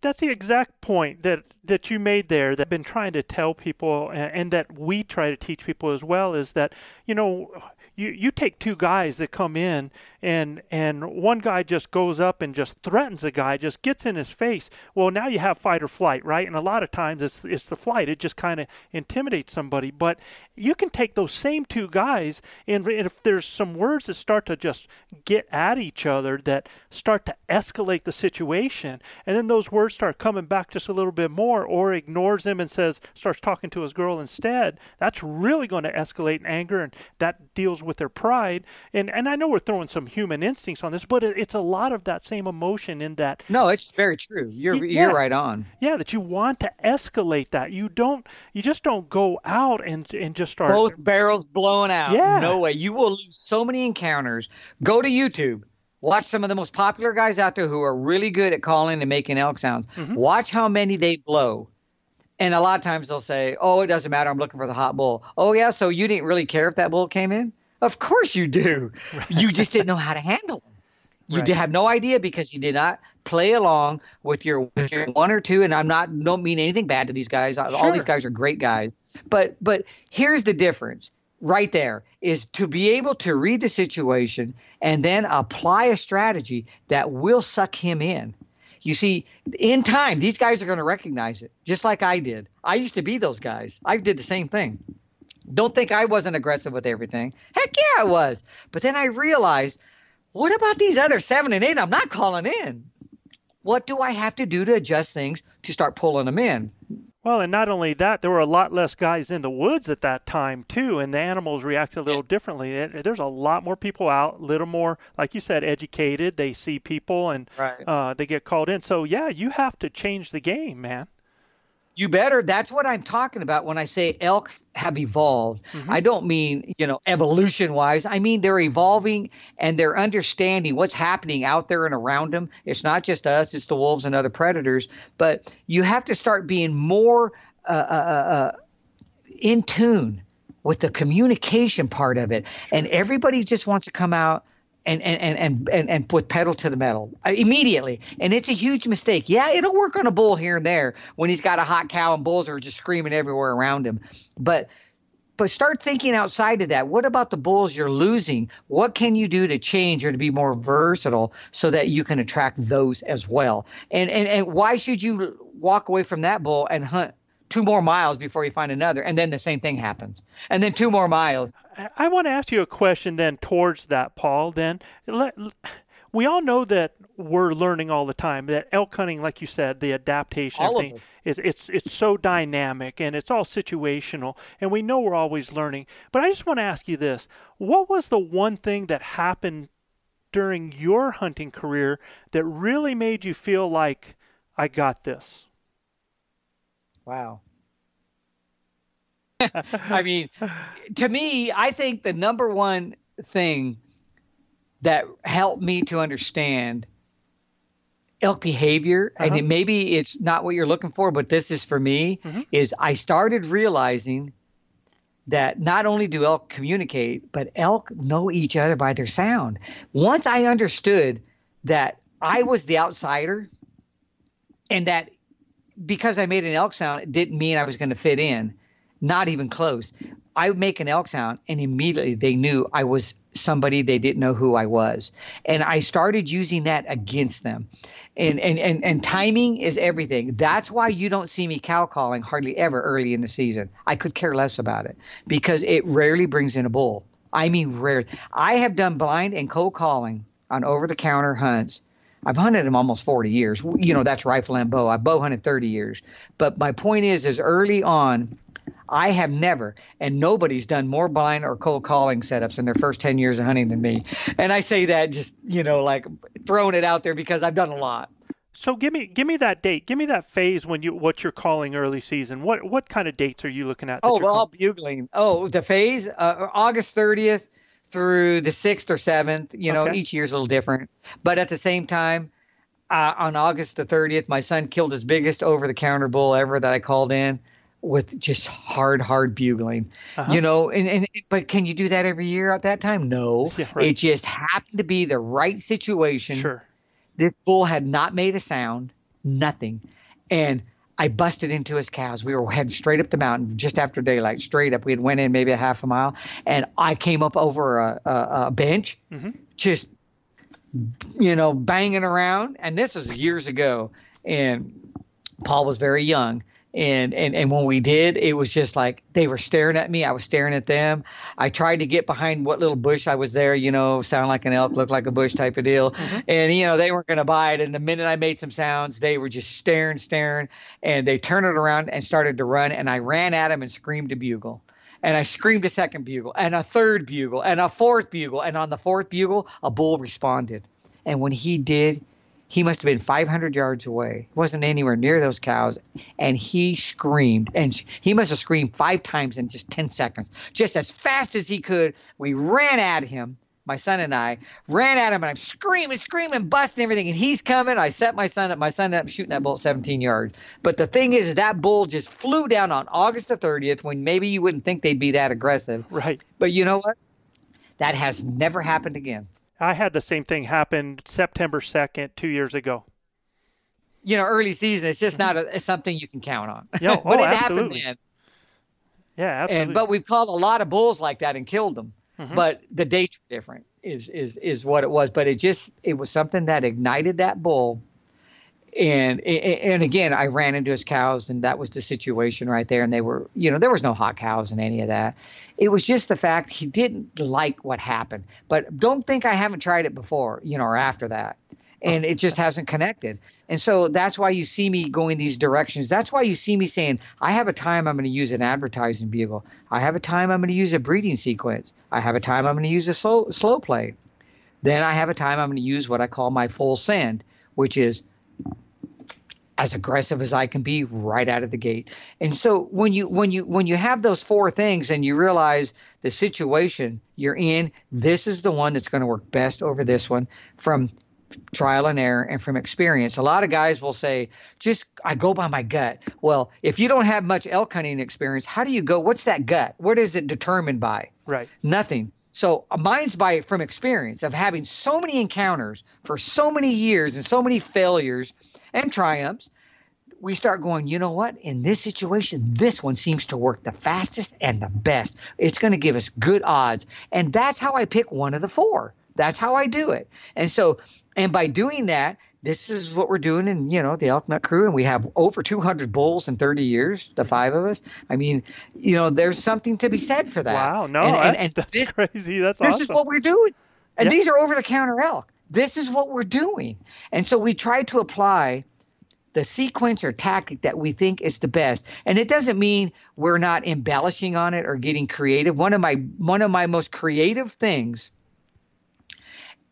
that's the exact point that that you made there that I've been trying to tell people and, and that we try to teach people as well is that you know you, you take two guys that come in and and one guy just goes up and just threatens a guy, just gets in his face. Well, now you have fight or flight, right? And a lot of times it's it's the flight. It just kind of intimidates somebody. But you can take those same two guys and if there's some words that start to just get at each other that start to escalate the situation, and then those words start coming back just a little bit more, or ignores him and says starts talking to his girl instead. That's really going to escalate in anger, and that deals with their pride. And and I know we're throwing some human instincts on this, but it, it's a lot of that same emotion in that.
No, it's very true. You're
Yeah.
you're right on.
Yeah, that you want to escalate that. You don't. You just don't go out and and just start.
Both barrels blowing out.
Yeah.
No way. You will lose so many encounters. Go to YouTube. Watch some of the most popular guys out there who are really good at calling and making elk sounds.
Mm-hmm.
Watch how many they blow. And a lot of times they'll say, "Oh, it doesn't matter. I'm looking for the hot bull." Oh yeah, so you didn't really care if that bull came in? Of course you do. You just didn't know how to handle them. You
Right.
did have no idea because you did not play along with your, with your one or two. And I'm not don't mean anything bad to these guys. All these guys are great guys. But but here's the difference right there is to be able to read the situation and then apply a strategy that will suck him in. You see, in time, these guys are going to recognize it, just like I did. I used to be those guys. I did the same thing. Don't think I wasn't aggressive with everything. Heck yeah, I was. But then I realized, what about these other seven and eight I'm not calling in? What do I have to do to adjust things to start pulling them in?
Well, and not only that, there were a lot less guys in the woods at that time too, and the animals react a little differently. There's a lot more people out, a little more, like you said, educated. They see people and
Right.
uh, they get called in. So yeah, you have to change the game, man.
You better. That's what I'm talking about when I say elk have evolved. I don't mean, you know, evolution wise. I mean they're evolving and they're understanding what's happening out there and around them. It's not just us, it's the wolves and other predators. But you have to start being more uh, uh, uh, in tune with the communication part of it. And everybody just wants to come out and and and and and, put pedal to the metal immediately. And it's a huge mistake. Yeah, it'll work on a bull here and there when he's got a hot cow and bulls are just screaming everywhere around him. But but start thinking outside of that. What about the bulls you're losing? What can you do to change or to be more versatile so that you can attract those as well? And and and why should you walk away from that bull and hunt two more miles before you find another and then the same thing happens. And then two more miles.
I- want to ask you a question then towards that, Paul. Then we all know that we're learning all the time. That elk hunting, like you said, the adaptation,
All of
everything is it's it's so dynamic and it's all situational, and we know we're always learning. But I just want to ask you this: What was the one thing that happened during your hunting career that really made you feel like I got this?
Wow. I mean, to me, I think the number one thing that helped me to understand elk behavior, and uh-huh. it, maybe it's not what you're looking for, but this is for me, mm-hmm. is I started realizing that not only do elk communicate, but elk know each other by their sound. Once I understood that I was the outsider and that because I made an elk sound, it didn't mean I was going to fit in. Not even close. I would make an elk sound, and immediately they knew I was somebody they didn't know who I was. And I started using that against them. And and and, and timing is everything. That's why you don't see me cow calling hardly ever early in the season. I could care less about it because it rarely brings in a bull. I mean, rarely. I have done blind and cold calling on over the counter hunts I've hunted them almost 40 years. You know, that's rifle and bow. I bow hunted 30 years. But my point is, is early on, I have never, and nobody's done more blind or cold calling setups in their first 10 years of hunting than me. And I say that just, you know, like throwing it out there because I've done a lot.
So give me give me that date. Give me that phase when you what you're calling early season. What what kind of dates are you looking at?
Oh, well,
call-
all bugling. Oh, the phase, uh, August 30th through the 6th or 7th. You know,
Okay.
each year's a little different. But at the same time, uh, on August the 30th, my son killed his biggest over the counter bull ever that I called in with just hard, hard bugling.
Uh-huh.
You know, and, and but can you do that every year at that time? No.
Yeah, right.
It just happened to be the right situation.
Sure.
This bull had not made a sound. nothing. And I busted into his cows. We were heading straight up the mountain just after daylight, straight up. We had went in maybe a half a mile, and I came up over a, a, a bench, mm-hmm. just you know banging around. And this was years ago, and Paul was very young, and and and when we did it was just like they were staring at me i was staring at them i tried to get behind what little bush i was there you know sound like an elk look like a bush type of deal mm-hmm. and you know they weren't going to buy it and the minute i made some sounds they were just staring staring and they turned it around and started to run and i ran at them and screamed a bugle and I screamed a second bugle and a third bugle and a fourth bugle. And on the fourth bugle, a bull responded. And when he did, he must have been 500 yards away. He wasn't anywhere near those cows. And he screamed. And he must have screamed five times in just 10 seconds. Just as fast as he could, we ran at him. My son and I ran at him, and I'm screaming, screaming, busting everything. And he's coming. I set my son up. My son ended up shooting that bull 17 yards. But the thing is, that bull just flew down on August the 30th when maybe you wouldn't think they'd be that aggressive.
Right.
But you know what? That has never happened again.
I had the same thing happen September 2nd, two years ago.
You know, early season, it's just not a, something you can count on.
Yeah,
but
oh,
it
absolutely.
happened then.
Yeah, absolutely.
And, but we've called a lot of bulls like that and killed them. Mm-hmm. But the dates were different, is, is, is what it was. But it just, it was something that ignited that bull and and again i ran into his cows and that was the situation right there. And they were you know there was no hot cows and any of that. It was just the fact he didn't like what happened. But don't think i haven't tried it before you know or after that. And it just hasn't connected. And so that's why you see me going these directions. That's why you see me saying i have a time i'm going to use an advertising bugle i have a time i'm going to use a breeding sequence. I have a time i'm going to use a slow slow play then i have a time i'm going to use what i call my full send which is as aggressive as I can be right out of the gate. And so when you when you when you have those four things and you realize the situation you're in, this is the one that's going to work best over this one from trial and error and from experience. A lot of guys will say, just I go by my gut. Well, if you don't have much elk hunting experience, how do you go? What's that gut? What is it determined by?
Right.
Nothing. So uh, mine's by from experience of having so many encounters for so many years and so many failures and triumphs, we start going, you know what? In this situation, this one seems to work the fastest and the best. It's going to give us good odds. And that's how I pick one of the four. That's how I do it. And so, and by doing that, this is what we're doing in, you know, the ElkNut crew. And we have over 200 bulls in 30 years, the five of us. I mean, you know, there's something to be said for that.
Wow. No,
and,
that's,
and, and
that's
this,
crazy. That's
this
awesome.
is what we're doing. And
Yeah.
these are over the counter elk. This is what we're doing. And so we try to apply the sequence or tactic that we think is the best. And it doesn't mean we're not embellishing on it or getting creative. One of my one of my most creative things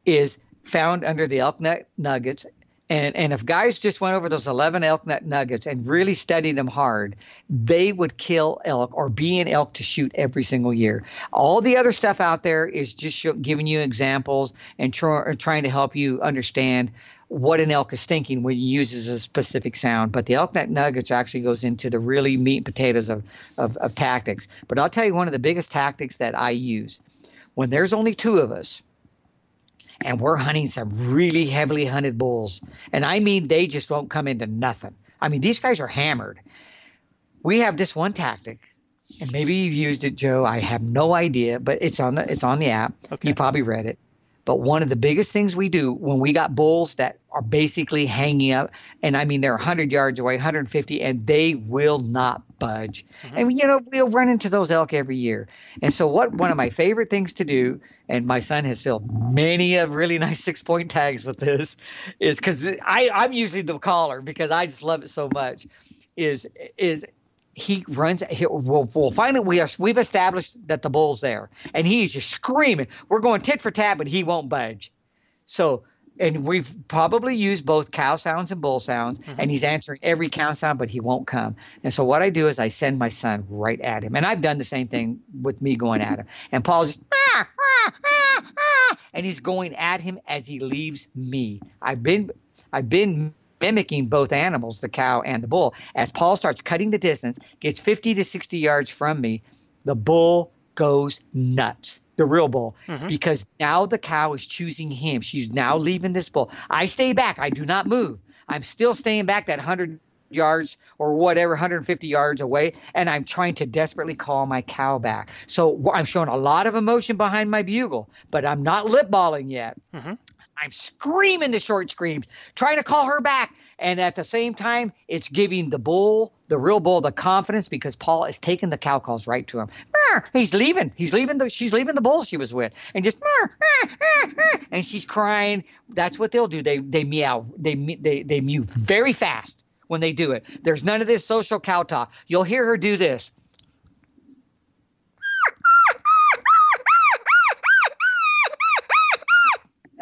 is found under the ElkNut nuggets. And and if guys just went over those 11 ElkNut nuggets and really studied them hard, they would kill elk or be an elk to shoot every single year. All the other stuff out there is just show, giving you examples and try, trying to help you understand what an elk is thinking when he uses a specific sound. But the ElkNut nuggets actually goes into the really meat and potatoes of, of, of tactics. But I'll tell you one of the biggest tactics that I use when there's only two of us and we're hunting some really heavily hunted bulls. And I mean, they just won't come into nothing. I mean, these guys are hammered. We have this one tactic, and maybe you've used it, Joe. I have no idea, but it's on the it's on the app.
Okay.
You probably read it. But one of the biggest things we do when we got bulls that are basically hanging up, and I mean they're 100 yards away, 150, and they will not budge. Mm-hmm. And you know we'll run into those elk every year. And so what one of my favorite things to do, and my son has filled many of really nice six point tags with this, is because I I'm usually the caller because I just love it so much. Is is he runs. He, we'll, we'll finally we are we've established that the bull's there, and he's just screaming. We're going tit for tat, but he won't budge. So, and we've probably used both cow sounds and bull sounds, and he's answering every cow sound, but he won't come. And so what I do is I send my son right at him, and I've done the same thing with me going at him. And Paul's just ah, ah, ah, ah, and he's going at him as he leaves me. I've been I've been mimicking both animals, the cow and the bull. As Paul starts cutting the distance, gets 50 to 60 yards from me, the bull goes nuts. The real bull, because now the cow is choosing him. She's now leaving this bull. I stay back. I do not move. I'm still staying back that 100 yards or whatever, 150 yards away, and I'm trying to desperately call my cow back. So I'm showing a lot of emotion behind my bugle, but I'm not lip balling yet.
Mm-hmm.
I'm screaming the short screams, trying to call her back. And at the same time, it's giving the bull, the real bull, the confidence because Paul is taking the cow calls right to him. He's leaving. He's leaving the. She's leaving the bull she was with, and just and she's crying. That's what they'll do. They they meow. They they they mew very fast when they do it. There's none of this social cow talk. You'll hear her do this.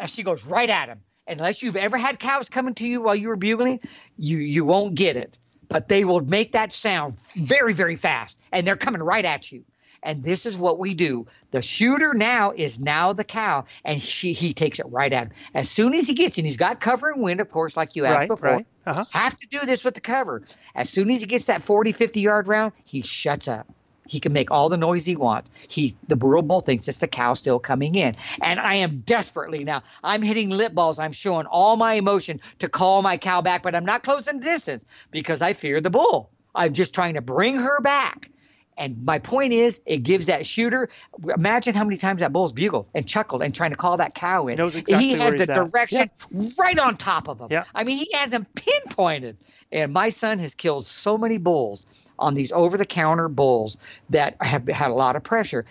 And she goes right at him. Unless you've ever had cows coming to you while you were bugling, you you won't get it. But they will make that sound very very fast, and they're coming right at you. And this is what we do. The shooter now is now the cow, and she he takes it right at him. As soon as he gets in, he's got cover and wind, of course, like you asked
Right,
before.
right. Uh-huh.
Have to do this with the cover. As soon as he gets that 40, 50 yard round, he shuts up. He can make all the noise he wants. He, the rural bull, thinks it's the cow still coming in, and I am desperately now. I'm hitting lip balls. I'm showing all my emotion to call my cow back, but I'm not closing the distance because I fear the bull. I'm just trying to bring her back. And my point is, it gives that shooter. Imagine how many times that bull's bugled and chuckled and trying to call that cow in.
Exactly
he has the direction right on top of him.
Yeah.
I mean, he has him pinpointed. And my son has killed so many bulls on these over-the-counter bulls that have had a lot of pressure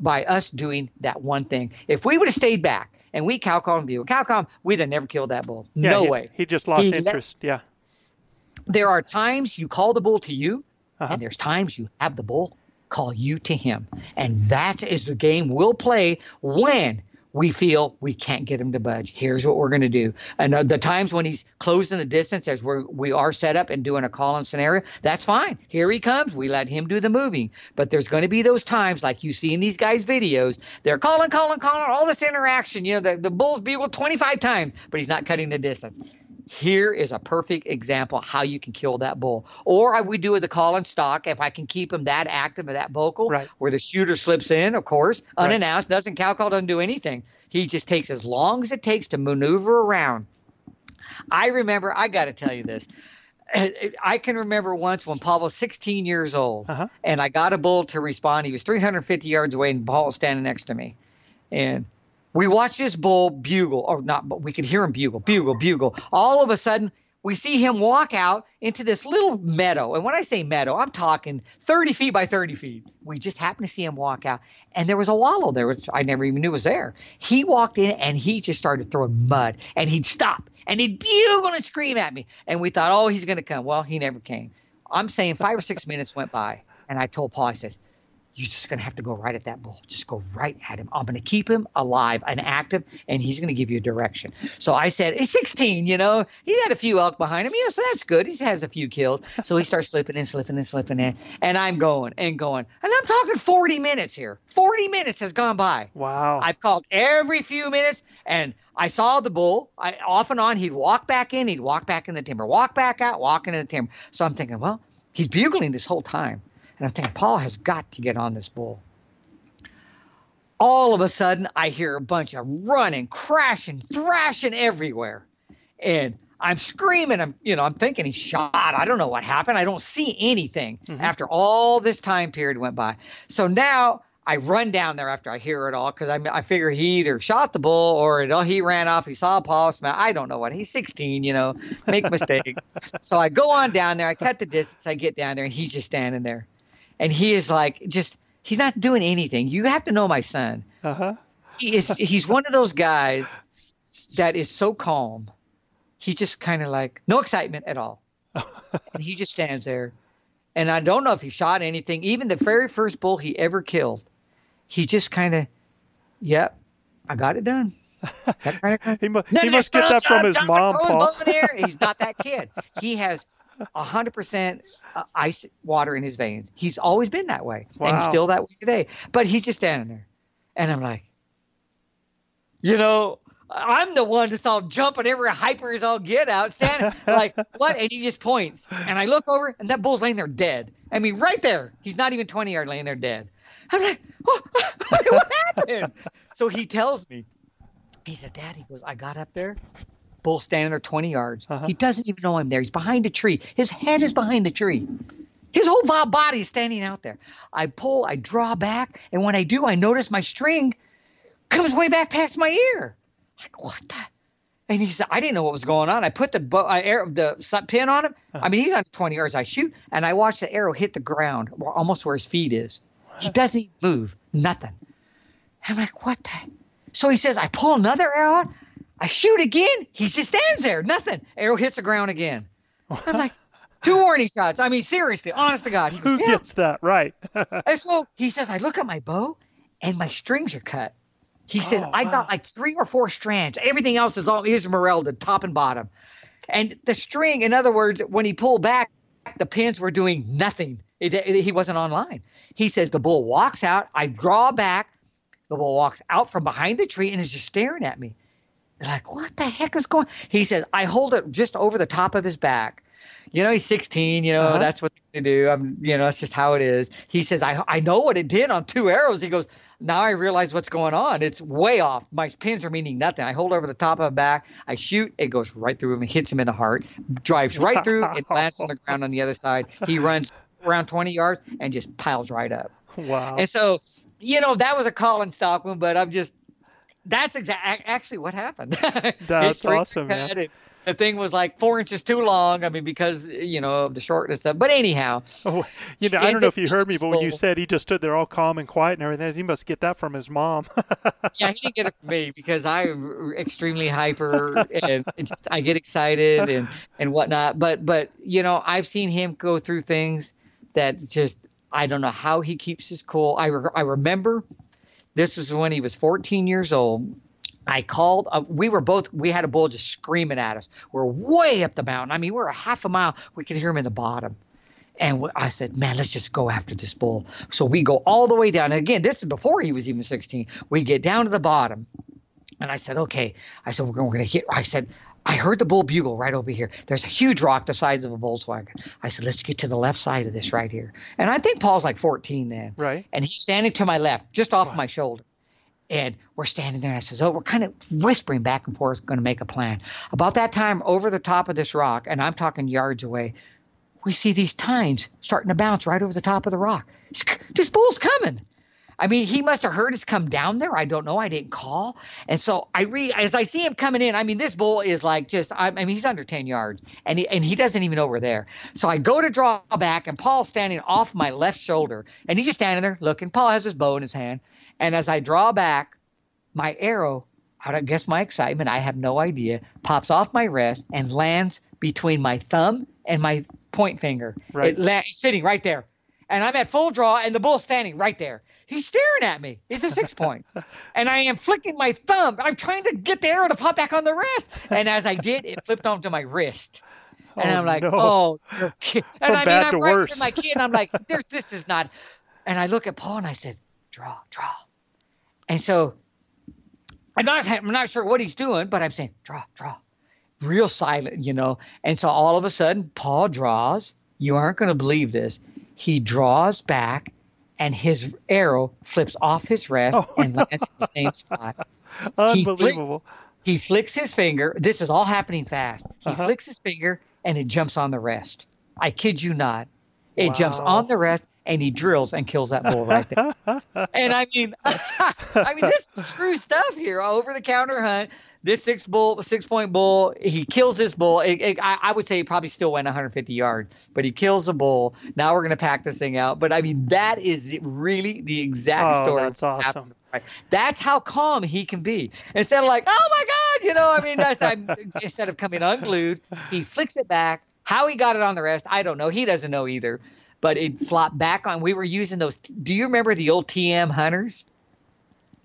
by us doing that one thing. If we would have stayed back and we and bugle, cow we'd have never killed that bull.
Yeah,
no
he,
way.
He just lost
He let-
interest. yeah.
there are times you call the bull to you,
Uh-huh.
and there's times you have the bull call you to him. And that is the game we'll play when we feel we can't get him to budge. Here's what we're going to do. And uh, the times when he's closed in the distance as we're, we are set up and doing a call in scenario, that's fine. Here he comes. We let him do the moving. But there's going to be those times like you see in these guys' videos. They're calling, calling, calling, all this interaction. You know, the, the bull's bugled 25 times, but he's not cutting the distance. Here is a perfect example how you can kill that bull. Or I would do with the call and stalk if I can keep him that active and that vocal,
Right.
where the shooter slips in, of course,
Right.
unannounced, doesn't cow call, doesn't do anything. He just takes as long as it takes to maneuver around. I remember, I got to tell you this. I I can remember once when Paul was 16 years old,
Uh-huh.
and I got a bull to respond. He was 350 yards away, and Paul was standing next to me. And we watch this bull bugle, or not, but we could hear him bugle, bugle, bugle. All of a sudden, we see him walk out into this little meadow. And when I say meadow, I'm talking 30 feet by 30 feet. We just happened to see him walk out, and there was a wallow there, which I never even knew was there. He walked in and he just started throwing mud, and he'd stop and he'd bugle and scream at me. And we thought, oh, he's going to come. Well, he never came. I'm saying five or six minutes went by, and I told Paul, I says, you're just going to have to go right at that bull. Just go right at him. I'm going to keep him alive and active, and he's going to give you a direction. So I said, he's 16, you know. He's had a few elk behind him. Yeah, so that's good. He has a few kills. So he starts slipping and slipping and slipping in. And I'm going and going. And I'm talking 40 minutes here. 40 minutes has gone by.
Wow.
I've called every few minutes, and I saw the bull. I off and on, he'd walk back in, he'd walk back in the timber, walk back out, walk into the timber. So I'm thinking, well, he's bugling this whole time, and I'm thinking Paul has got to get on this bull. All of a sudden, I hear a bunch of running, crashing, thrashing everywhere, and I'm screaming. I'm, you know, I'm thinking he's shot. I don't know what happened. I don't see anything mm-hmm. after all this time period went by. So now I run down there after I hear it all because I, I figure he either shot the bull or it, oh, he ran off. He saw Paul. I don't know what. He's 16, you know, make mistakes. so I go on down there. I cut the distance. I get down there, and he's just standing there, and he is like just. He's not doing anything. You have to know my son.
Uh huh.
He is. He's one of those guys that is so calm. He just kind of like no excitement at all, and he just stands there. And I don't know if he shot anything. Even the very first bull he ever killed, he just kind of, yep, I got it done. That kind of-
He, mu- he must get that from his mom, Paul.
He's not that kid. He has hundred percent uh, ice water in his veins. He's always been that way, and still that way today. But he's just standing there, and I'm like, you know, I'm the one that's all jumping every hyper as all get out, standing like what? And he just points, and I look over, and that bull's laying there dead. I mean, right there. He's not even 20 yard laying there dead. I'm like, what, what happened? So he tells me, he said, Dad, he goes, I got up there Bull standing there 20 yards. Uh-huh. He doesn't even know I'm there. He's behind a tree. His head is behind the tree. His whole body is standing out there. I pull, I draw back, and when I do, I notice my string comes way back past my ear. Like what the? And he said, I didn't know what was going on. I put the bo- I air, the pin on him. Uh-huh. I mean, he's on 20 yards. I shoot, and I watch the arrow hit the ground, almost where his feet is. He doesn't even move, nothing. I'm like, what the? So he says, I pull another arrow out. I shoot again. He just stands there, nothing. Arrow hits the ground again. I'm like, two warning shots. I mean, seriously, honest to God. He
Who
yeah.
gets that right?
And so he says, I look at my bow and my strings are cut. He says,
Oh,
I
wow.
got like three or four strands. Everything else is all Esmeralda, top and bottom. And the string, in other words, when he pulled back, the pins were doing nothing. It, it- he wasn't online. He says, the bull walks out. I draw back. The bull walks out from behind the tree and is just staring at me. They're like, what the heck is going He says, I hold it just over the top of his back. You know, he's 16, you know,
Uh-huh.
that's what they do. I'm, you know, that's just how it is. He says, I, I know what it did on two arrows. He goes, now I realize what's going on. It's way off. My pins are meaning nothing. I hold over the top of the back. I shoot. It goes right through him and hits him in the heart. Drives right through It lands on the ground on the other side. He runs around 20 yards and just piles right up.
Wow.
And so, you know, that was a call and stalk, man, but I'm just, that's exactly actually what happened.
That's awesome, man.
The thing was like four inches too long. I mean, because, you know, of the shortness of, but anyhow,
Oh, you know, I don't know if you heard me, but when you said he just stood there all calm and quiet and everything, he must get that from his mom.
yeah, he didn't get it from me because I'm extremely hyper and it's just, I get excited and and whatnot. But but you know, I've seen him go through things that just I don't know how he keeps his cool. I re- I remember this was when he was 14 years old. I called. Uh, we were both. We had a bull just screaming at us. We're way up the mountain. I mean, we're a half a mile. We could hear him in the bottom. And I said, man, let's just go after this bull. So we go all the way down. And again, this is before he was even 16. We get down to the bottom. And I said, okay. I said, we're going, to hit. I said, I heard the bull bugle right over here. There's a huge rock the size of a Volkswagen. I said, let's get to the left side of this right here. And I think Paul's like 14 then.
Right.
And he's standing to my left, just off my shoulder. And we're standing there, and I says, "Oh, we're kind of whispering back and forth, going to make a plan." About that time, over the top of this rock, and I'm talking yards away, we see these tines starting to bounce right over the top of the rock. This bull's coming. I mean, he must have heard us come down there. I don't know. I didn't call. And so I re as I see him coming in. I mean, this bull is like just. I, I mean, he's under ten yards, and he and he doesn't even know we're there. So I go to draw back, and Paul's standing off my left shoulder, and he's just standing there looking. Paul has his bow in his hand, and as I draw back, my arrow, out of guess my excitement, I have no idea, pops off my wrist and lands between my thumb and my point finger.
Right.
La- sitting right there. And I'm at full draw, and the bull's standing right there. He's staring at me. It's a six point. and I am flicking my thumb. I'm trying to get the arrow to pop back on the wrist. And as I did, it flipped onto my wrist. And
Oh,
I'm like,
no.
oh, and
From
I mean, I'm
to
right
worse.
my kid. And I'm like, There's, this is not. And I look at Paul and I said, draw, draw. And so I'm not, I'm not sure what he's doing, but I'm saying, draw, draw. Real silent, you know. And so all of a sudden, Paul draws. You aren't going to believe this. He draws back, and his arrow flips off his wrist
Oh,
and lands in the same spot.
Unbelievable.
He flicks his finger. This is all happening fast. He
Uh-huh.
flicks his finger, and it jumps on the rest. I kid you not. It jumps on the rest, and he drills and kills that bull right there. and I mean, I mean, this is true stuff here. Over the counter hunt. This six bull, six point bull, he kills this bull. It, it, I, I would say he probably still went 150 yards, but he kills the bull. Now we're gonna pack this thing out. But I mean, that is really the exact
Oh,
story.
that's awesome.
happened. Right. That's how calm he can be. Instead of like, oh my God, you know, I mean, that's, I'm, instead of coming unglued, he flicks it back. How he got it on the rest, I don't know. He doesn't know either. But it flopped back on. We were using those. Do you remember the old TM hunters?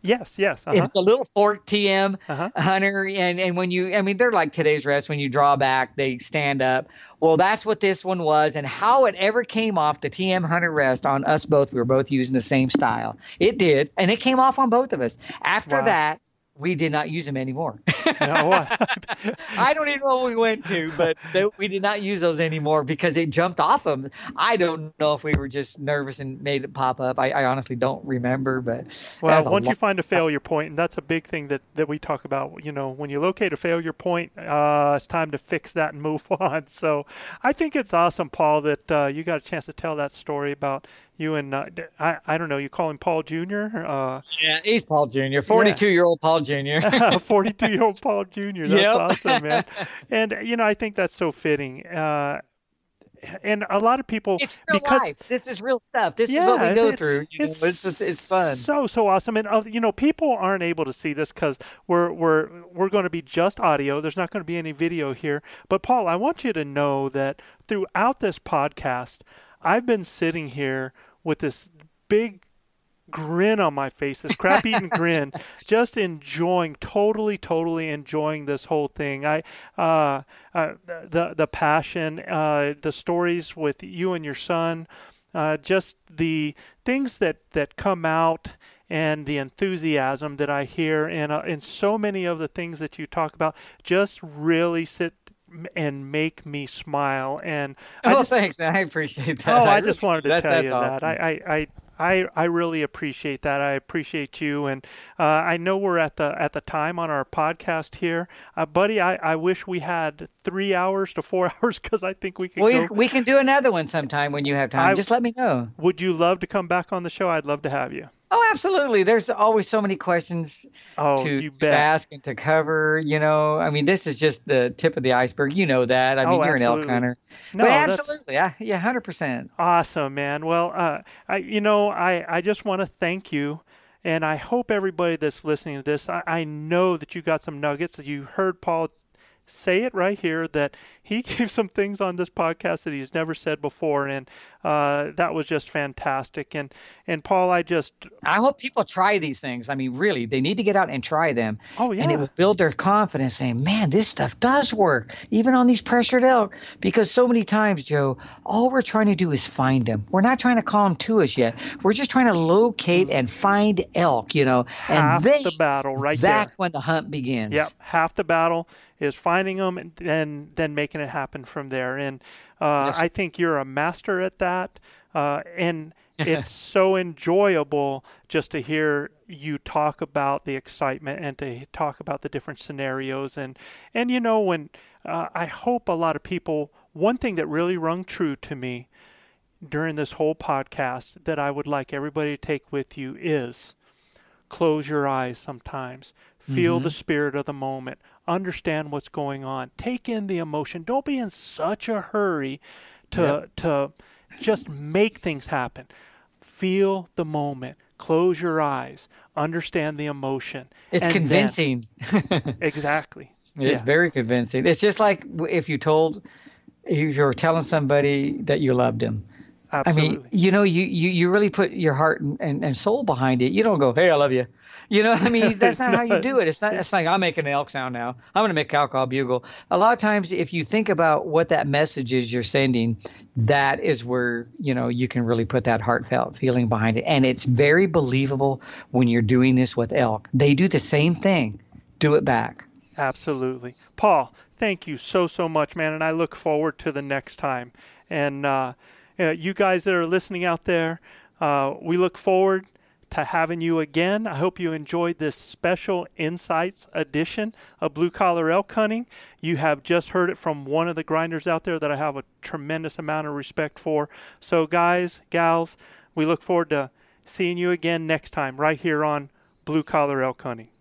Yes, yes.
It
Uh-huh.
was a little fork TM
Uh-huh.
hunter, and and when you, I mean, they're like today's rest. When you draw back, they stand up. Well, that's what this one was, and how it ever came off the TM hunter rest on us both. We were both using the same style. It did, and it came off on both of us. After
Wow.
that, we did not use them anymore.
No,
I don't even know what we went to, but they, we did not use those anymore because it jumped off them. I don't know if we were just nervous and made it pop up. I, I honestly don't remember, but
well, once you find a failure point, and that's a big thing that, that we talk about. You know, when you locate a failure point, uh, it's time to fix that and move on. So I think it's awesome, Paul, that uh, you got a chance to tell that story about you and uh, I, I don't know you call him Paul Jr.
Uh, yeah, he's Paul Jr. Forty-two yeah. year old Paul Jr.
Forty-two year old Paul Jr. That's yep. awesome, man. And you know I think that's so fitting. Uh, and a lot of people
it's real because life. this is real stuff this yeah, is what we go through you it's, know, it's, just, it's fun
so so awesome and uh, you know people aren't able to see this because we're we're we're going to be just audio there's not going to be any video here but paul i want you to know that throughout this podcast i've been sitting here with this big grin on my face, this crap eating grin, just enjoying, totally, totally enjoying this whole thing. I, uh, uh, the the passion, uh, the stories with you and your son, uh, just the things that that come out. And the enthusiasm that I hear in, uh, in so many of the things that you talk about just really sit and make me smile. And
oh, I just, thanks. I appreciate that.
Oh, I, I just wanted to that, tell you awesome. that. I, I, I, I, I really appreciate that. I appreciate you, and uh, I know we're at the at the time on our podcast here, uh, buddy. I, I wish we had three hours to four hours because I think we can.
We we can do another one sometime when you have time. I, Just let me know.
Would you love to come back on the show? I'd love to have you.
Oh, absolutely. There's always so many questions
oh,
to, to, ask and to cover. You know, I mean, this is just the tip of the iceberg. You know that. I mean, oh, you're absolutely. an elk hunter. No, but absolutely. Yeah, yeah, hundred percent.
Awesome, man. Well, uh, I, you know, I, I just want to thank you. And I hope everybody that's listening to this, I, I know that you got some nuggets. That you heard Paul say it right here that he gave some things on this podcast that he's never said before, and uh, that was just fantastic. And and Paul, I just
I hope people try these things. I mean, really, they need to get out and try them.
Oh yeah,
and it will build their confidence, saying, "Man, this stuff does work, even on these pressured elk." Because so many times, Joe, all we're trying to do is find them. We're not trying to call them to us yet. We're just trying to locate and find elk. You know,
half
and they,
the battle right
that's
there.
That's when the hunt begins.
Yep, half the battle is finding them and then then making it happen from there. And uh, yes. I think you're a master at that. Uh, and it's so enjoyable just to hear you talk about the excitement and to talk about the different scenarios. And and you know when uh, I hope a lot of people. One thing that really rung true to me during this whole podcast that I would like everybody to take with you is close your eyes sometimes. Feel mm-hmm. the spirit of the moment understand what's going on. Take in the emotion. Don't be in such a hurry to yep. to just make things happen. Feel the moment. Close your eyes. Understand the emotion.
It's convincing.
Then, exactly.
It's yeah. very convincing. It's just like if you told if you were telling somebody that you loved them.
Absolutely.
I mean, you know, you, you, you really put your heart and, and, and soul behind it. You don't go, hey, I love you. You know, I mean, that's not how you do it. It's not. It's like I'm making an elk sound now. I'm going to make cow call bugle. A lot of times, if you think about what that message is you're sending, that is where you know you can really put that heartfelt feeling behind it, and it's very believable when you're doing this with elk. They do the same thing. Do it back.
Absolutely, Paul. Thank you so so much, man, and I look forward to the next time. And uh, uh, you guys that are listening out there, uh, we look forward to having you again. I hope you enjoyed this special Insights edition of Blue Collar Elk Hunting. You have just heard it from one of the grinders out there that I have a tremendous amount of respect for. So, guys, gals, we look forward to seeing you again next time right here on Blue Collar Elk Hunting.